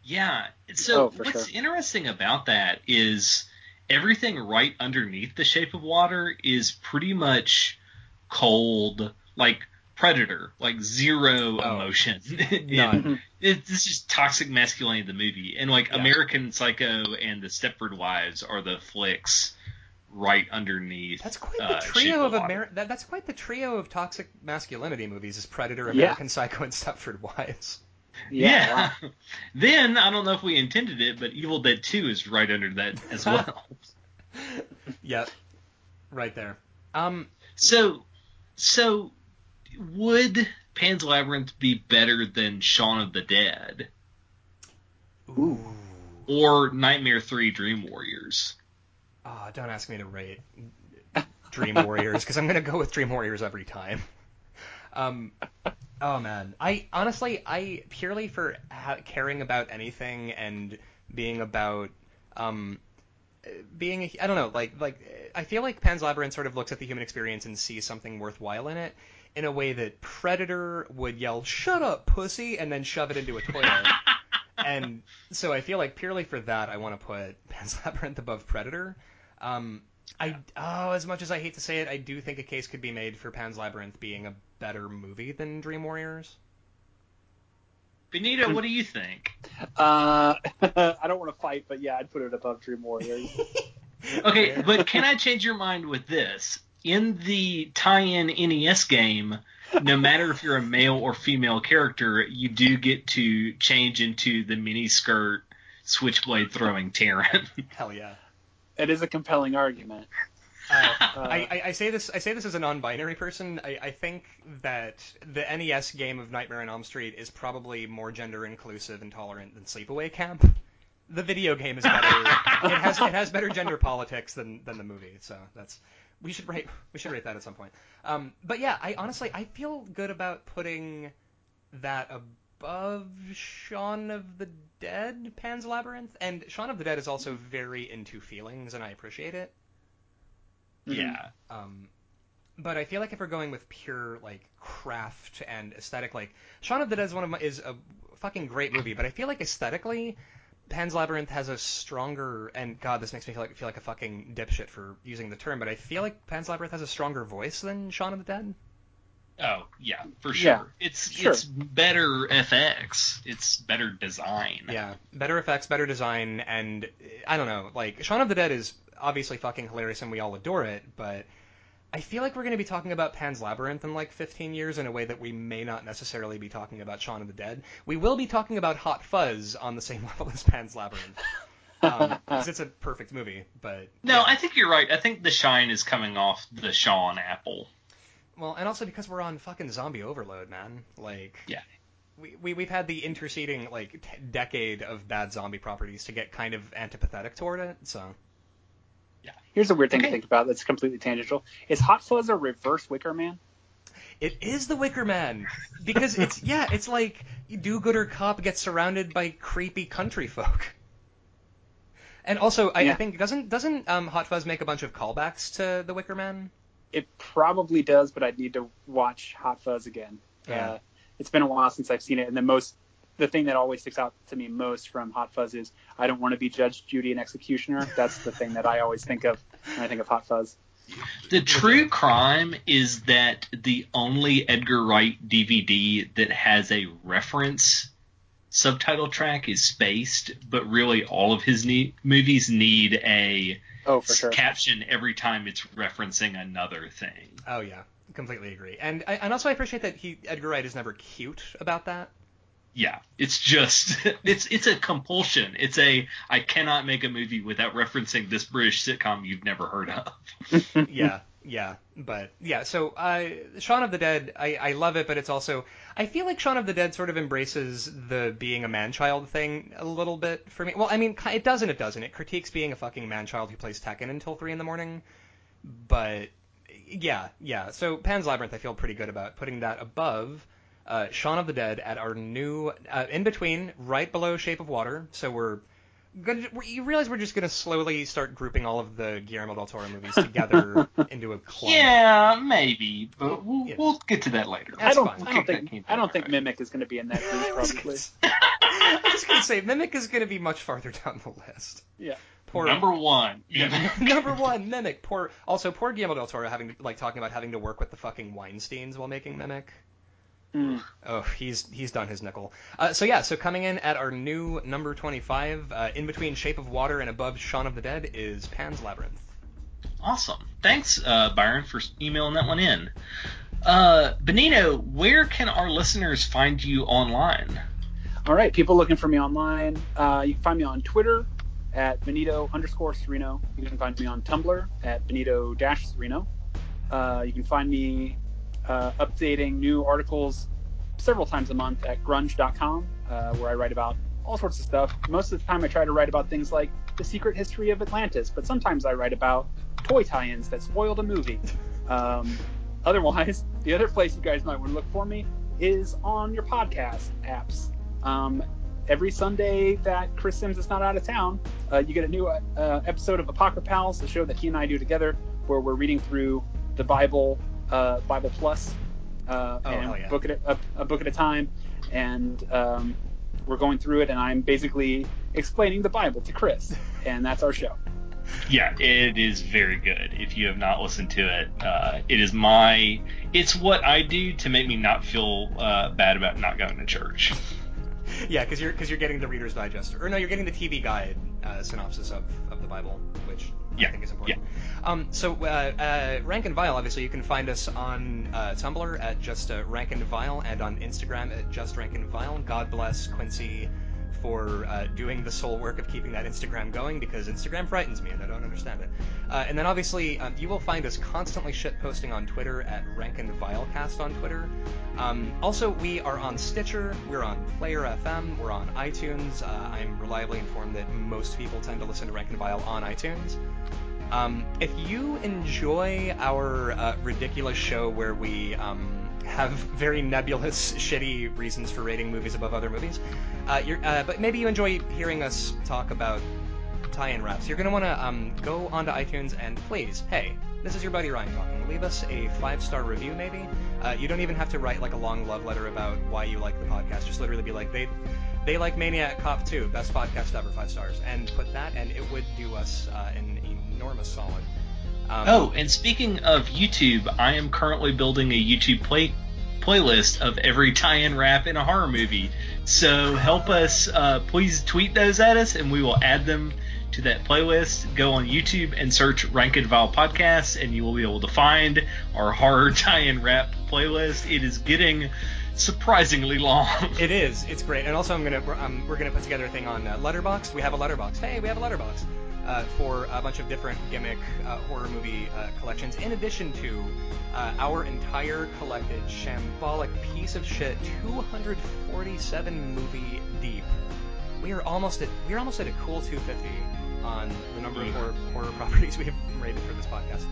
Speaker 3: Yeah. So oh, what's sure. interesting about that is everything right underneath the shape of water is pretty much cold like predator like zero oh, emotion
Speaker 1: none.
Speaker 3: it, this is toxic masculinity the movie and like yeah. american psycho and the stepford wives are the flicks right underneath.
Speaker 1: That's quite the uh, trio of Ameri- that, That's quite the trio of toxic masculinity movies: is Predator, American yeah. Psycho, and Stepford Wives.
Speaker 3: Yeah. yeah. Wow. then I don't know if we intended it, but Evil Dead Two is right under that as well.
Speaker 1: yep. Right there. Um.
Speaker 3: So, so would Pan's Labyrinth be better than Shaun of the Dead?
Speaker 1: Ooh.
Speaker 3: Or Nightmare Three: Dream Warriors?
Speaker 1: Oh, don't ask me to rate Dream Warriors because I'm gonna go with Dream Warriors every time. Um, oh man, I honestly, I purely for ha- caring about anything and being about um, being I don't know, like like I feel like Pan's Labyrinth sort of looks at the human experience and sees something worthwhile in it in a way that Predator would yell "Shut up, pussy!" and then shove it into a toilet. and so I feel like purely for that, I want to put Pan's Labyrinth above Predator. Um, I oh, as much as I hate to say it, I do think a case could be made for Pan's Labyrinth being a better movie than Dream Warriors.
Speaker 3: Benito, what do you think?
Speaker 2: Uh, I don't want to fight, but yeah, I'd put it above Dream Warriors.
Speaker 3: okay, but can I change your mind with this? In the tie-in NES game, no matter if you're a male or female character, you do get to change into the mini skirt switchblade throwing Taryn.
Speaker 1: Hell yeah
Speaker 2: it is a compelling argument.
Speaker 1: Uh, uh, I, I, say this I say this as a non-binary person. I, I, think that the NES game of Nightmare on Elm Street is probably more gender inclusive and tolerant than Sleepaway Camp. The video game is better. it has it has better gender politics than, than the movie. So that's we should rate we should rate that at some point. Um, but yeah, I honestly I feel good about putting that above Shaun of the Dead, Pan's Labyrinth, and Shaun of the Dead is also very into feelings, and I appreciate it.
Speaker 3: Yeah.
Speaker 1: Um, but I feel like if we're going with pure like craft and aesthetic, like Shaun of the Dead is one of my is a fucking great movie, but I feel like aesthetically, Pan's Labyrinth has a stronger and God, this makes me feel like feel like a fucking dipshit for using the term, but I feel like Pan's Labyrinth has a stronger voice than Shaun of the Dead.
Speaker 3: Oh yeah, for sure.
Speaker 2: Yeah,
Speaker 3: it's
Speaker 2: sure.
Speaker 3: it's better FX. It's better design.
Speaker 1: Yeah, better effects, better design, and I don't know, like Shaun of the Dead is obviously fucking hilarious and we all adore it, but I feel like we're going to be talking about Pan's Labyrinth in like 15 years in a way that we may not necessarily be talking about Shaun of the Dead. We will be talking about Hot Fuzz on the same level as Pan's Labyrinth. Um, because it's a perfect movie, but
Speaker 3: No,
Speaker 1: yeah.
Speaker 3: I think you're right. I think the shine is coming off the Shaun apple.
Speaker 1: well, and also because we're on fucking zombie overload, man. Like,
Speaker 3: Yeah.
Speaker 1: we, we we've had the interceding like t- decade of bad zombie properties to get kind of antipathetic toward it. So
Speaker 2: Here's a weird thing
Speaker 3: Okay.
Speaker 2: to think about that's completely tangential. Is Hot Fuzz a reverse Wicker Man?
Speaker 1: It is the Wicker Man because it's yeah, it's like do-gooder cop gets surrounded by creepy country folk. And also, I, I think doesn't doesn't um, Hot Fuzz make a bunch of callbacks to the Wicker Man?
Speaker 2: It probably does, but I'd need to watch Hot Fuzz again.
Speaker 1: Yeah.
Speaker 2: Uh, it's been a while since I've seen it, and the most, the thing that always sticks out to me most from Hot Fuzz is I don't want to be Judge Judy and Executioner. That's the thing that I always think of when I think of Hot Fuzz.
Speaker 3: The true crime is that the only Edgar Wright DVD that has a reference subtitle track is spaced, but really all of his ne- movies need a
Speaker 2: Oh, for sure.
Speaker 3: caption every time it's referencing another thing.
Speaker 1: Oh yeah, completely agree. And I, and also I appreciate that he Edgar Wright is never cute about that.
Speaker 3: Yeah, it's just it's it's a compulsion. It's a I cannot make a movie without referencing this British sitcom you've never heard of.
Speaker 1: yeah, yeah, but yeah. So, uh, Shaun of the Dead, I, I love it, but it's also I feel like Shaun of the Dead sort of embraces the being a man-child thing a little bit for me. Well, I mean, ki- it does and it doesn't. It critiques being a fucking man-child who plays Tekken until three in the morning, but yeah, yeah. So Pan's Labyrinth, I feel pretty good about putting that above. Uh, Shaun of the Dead at our new, uh, in between, right below Shape of Water. So we're Good, you realize we're just going to slowly start grouping all of the Guillermo del Toro movies together into a club.
Speaker 3: Yeah, maybe, but we'll,
Speaker 1: Yeah.
Speaker 3: we'll get to that later.
Speaker 1: That's
Speaker 2: I don't.
Speaker 1: fine.
Speaker 2: I don't think. I don't think. Mimic is going to be in that group.
Speaker 1: I was
Speaker 2: Probably.
Speaker 1: gonna- I was going to say, Mimic is going to be much farther down the list.
Speaker 2: Yeah.
Speaker 1: Poor
Speaker 3: Number one.
Speaker 1: Yeah, number one, Mimic. Poor, also poor Guillermo del Toro having to, like talking about having to work with the fucking Weinstein's while making Mimic.
Speaker 2: Mm.
Speaker 1: Oh, he's he's done his nickel. Uh, so yeah, so coming in at our new number 25, uh, in between Shape of Water and above Shaun of the Dead is Pan's Labyrinth.
Speaker 3: Awesome. Thanks, uh, Byron, for emailing that one in. Uh, Benito, where can our listeners find you online?
Speaker 2: All right, people looking for me online. Uh, you can find me on Twitter at Benito underscore Cereno. You can find me on Tumblr at Benito dash Cereno. Uh, you can find me uh, updating new articles several times a month at grunge.com, uh, where I write about all sorts of stuff. Most of the time, I try to write about things like the secret history of Atlantis, but sometimes I write about toy tie-ins that spoiled a movie. Um, otherwise, the other place you guys might want to look for me is on your podcast apps. Um, every Sunday that Chris Sims is not out of town, uh, you get a new uh, episode of Apocrypals, the show that he and I do together, where we're reading through the Bible, uh, Bible Plus, uh,
Speaker 1: Oh,
Speaker 2: and
Speaker 1: yeah.
Speaker 2: book at a, a book at a time, and um, we're going through it, and I'm basically explaining the Bible to Chris, and that's our show.
Speaker 3: Yeah, it is very good. If you have not listened to it, uh, it is my. It's what I do to make me not feel uh, bad about not going to church.
Speaker 1: Yeah, because you're because you're getting the Reader's Digest, or no, you're getting the TV Guide uh, synopsis of, of the Bible, which I
Speaker 3: Yeah,
Speaker 1: think is important. Um, so uh, uh, Rank and Vile, obviously, you can find us on uh, Tumblr at just uh, Rank and Vile, and on Instagram at just Rank and Vile. God bless Quincy for uh, doing the sole work of keeping that Instagram going because Instagram frightens me and I don't understand it. Uh, and then obviously um, you will find us constantly shit posting on Twitter at Rank and Vilecast on Twitter. Um, also, we are on Stitcher, we're on Player FM, we're on iTunes. Uh, I'm reliably informed that most people tend to listen to Rank and Vile on iTunes. Um, if you enjoy our uh, ridiculous show where we um, have very nebulous, shitty reasons for rating movies above other movies, uh, uh, but maybe you enjoy hearing us talk about tie-in raps, you're gonna want to um, go onto iTunes and please, hey, this is your buddy Ryan talking. Leave us a five star review, maybe. Uh, you don't even have to write like a long love letter about why you like the podcast. Just literally be like, they they like Maniac Cop 2, best podcast ever, five stars, and put that, and it would do us uh, an enormous solid.
Speaker 3: Um, oh, and speaking of YouTube, I am currently building a YouTube play playlist of every tie-in rap in a horror movie. So help us, uh, please tweet those at us, and we will add them to that playlist. Go on YouTube and search Rank and Vile Podcasts, and you will be able to find our horror tie-in rap playlist. It is getting surprisingly long.
Speaker 1: it is. It's great. And also, I'm gonna um, we're gonna put together a thing on uh, Letterboxd. We have a Letterboxd. Hey, we have a Letterboxd. Uh, for a bunch of different gimmick uh, horror movie uh, collections, in addition to uh, our entire collected shambolic piece of shit 247 movie deep. We are almost at we're almost at a cool 250 on the number of horror, horror properties we have rated for this podcast.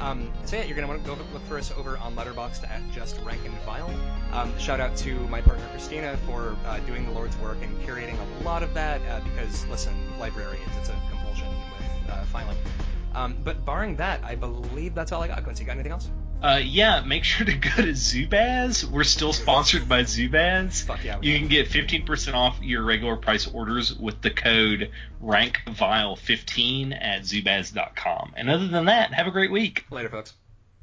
Speaker 1: Um, so yeah, you're gonna want to go look for us over on Letterboxd at Just Rank and Vile. Um, shout out to my partner Christina for uh, doing the Lord's work and curating a lot of that uh, because listen, librarians, it's a compulsion uh, filing. Um, but barring that, I believe that's all I got. Quincy, got anything else?
Speaker 3: Uh, yeah, make sure to go to Zubaz. We're still sponsored by Zubaz.
Speaker 1: Fuck yeah.
Speaker 3: You can get 15% off your regular price orders with the code RANKVILE15 at Zubaz.com. And other than that, have a great week.
Speaker 1: Later, folks.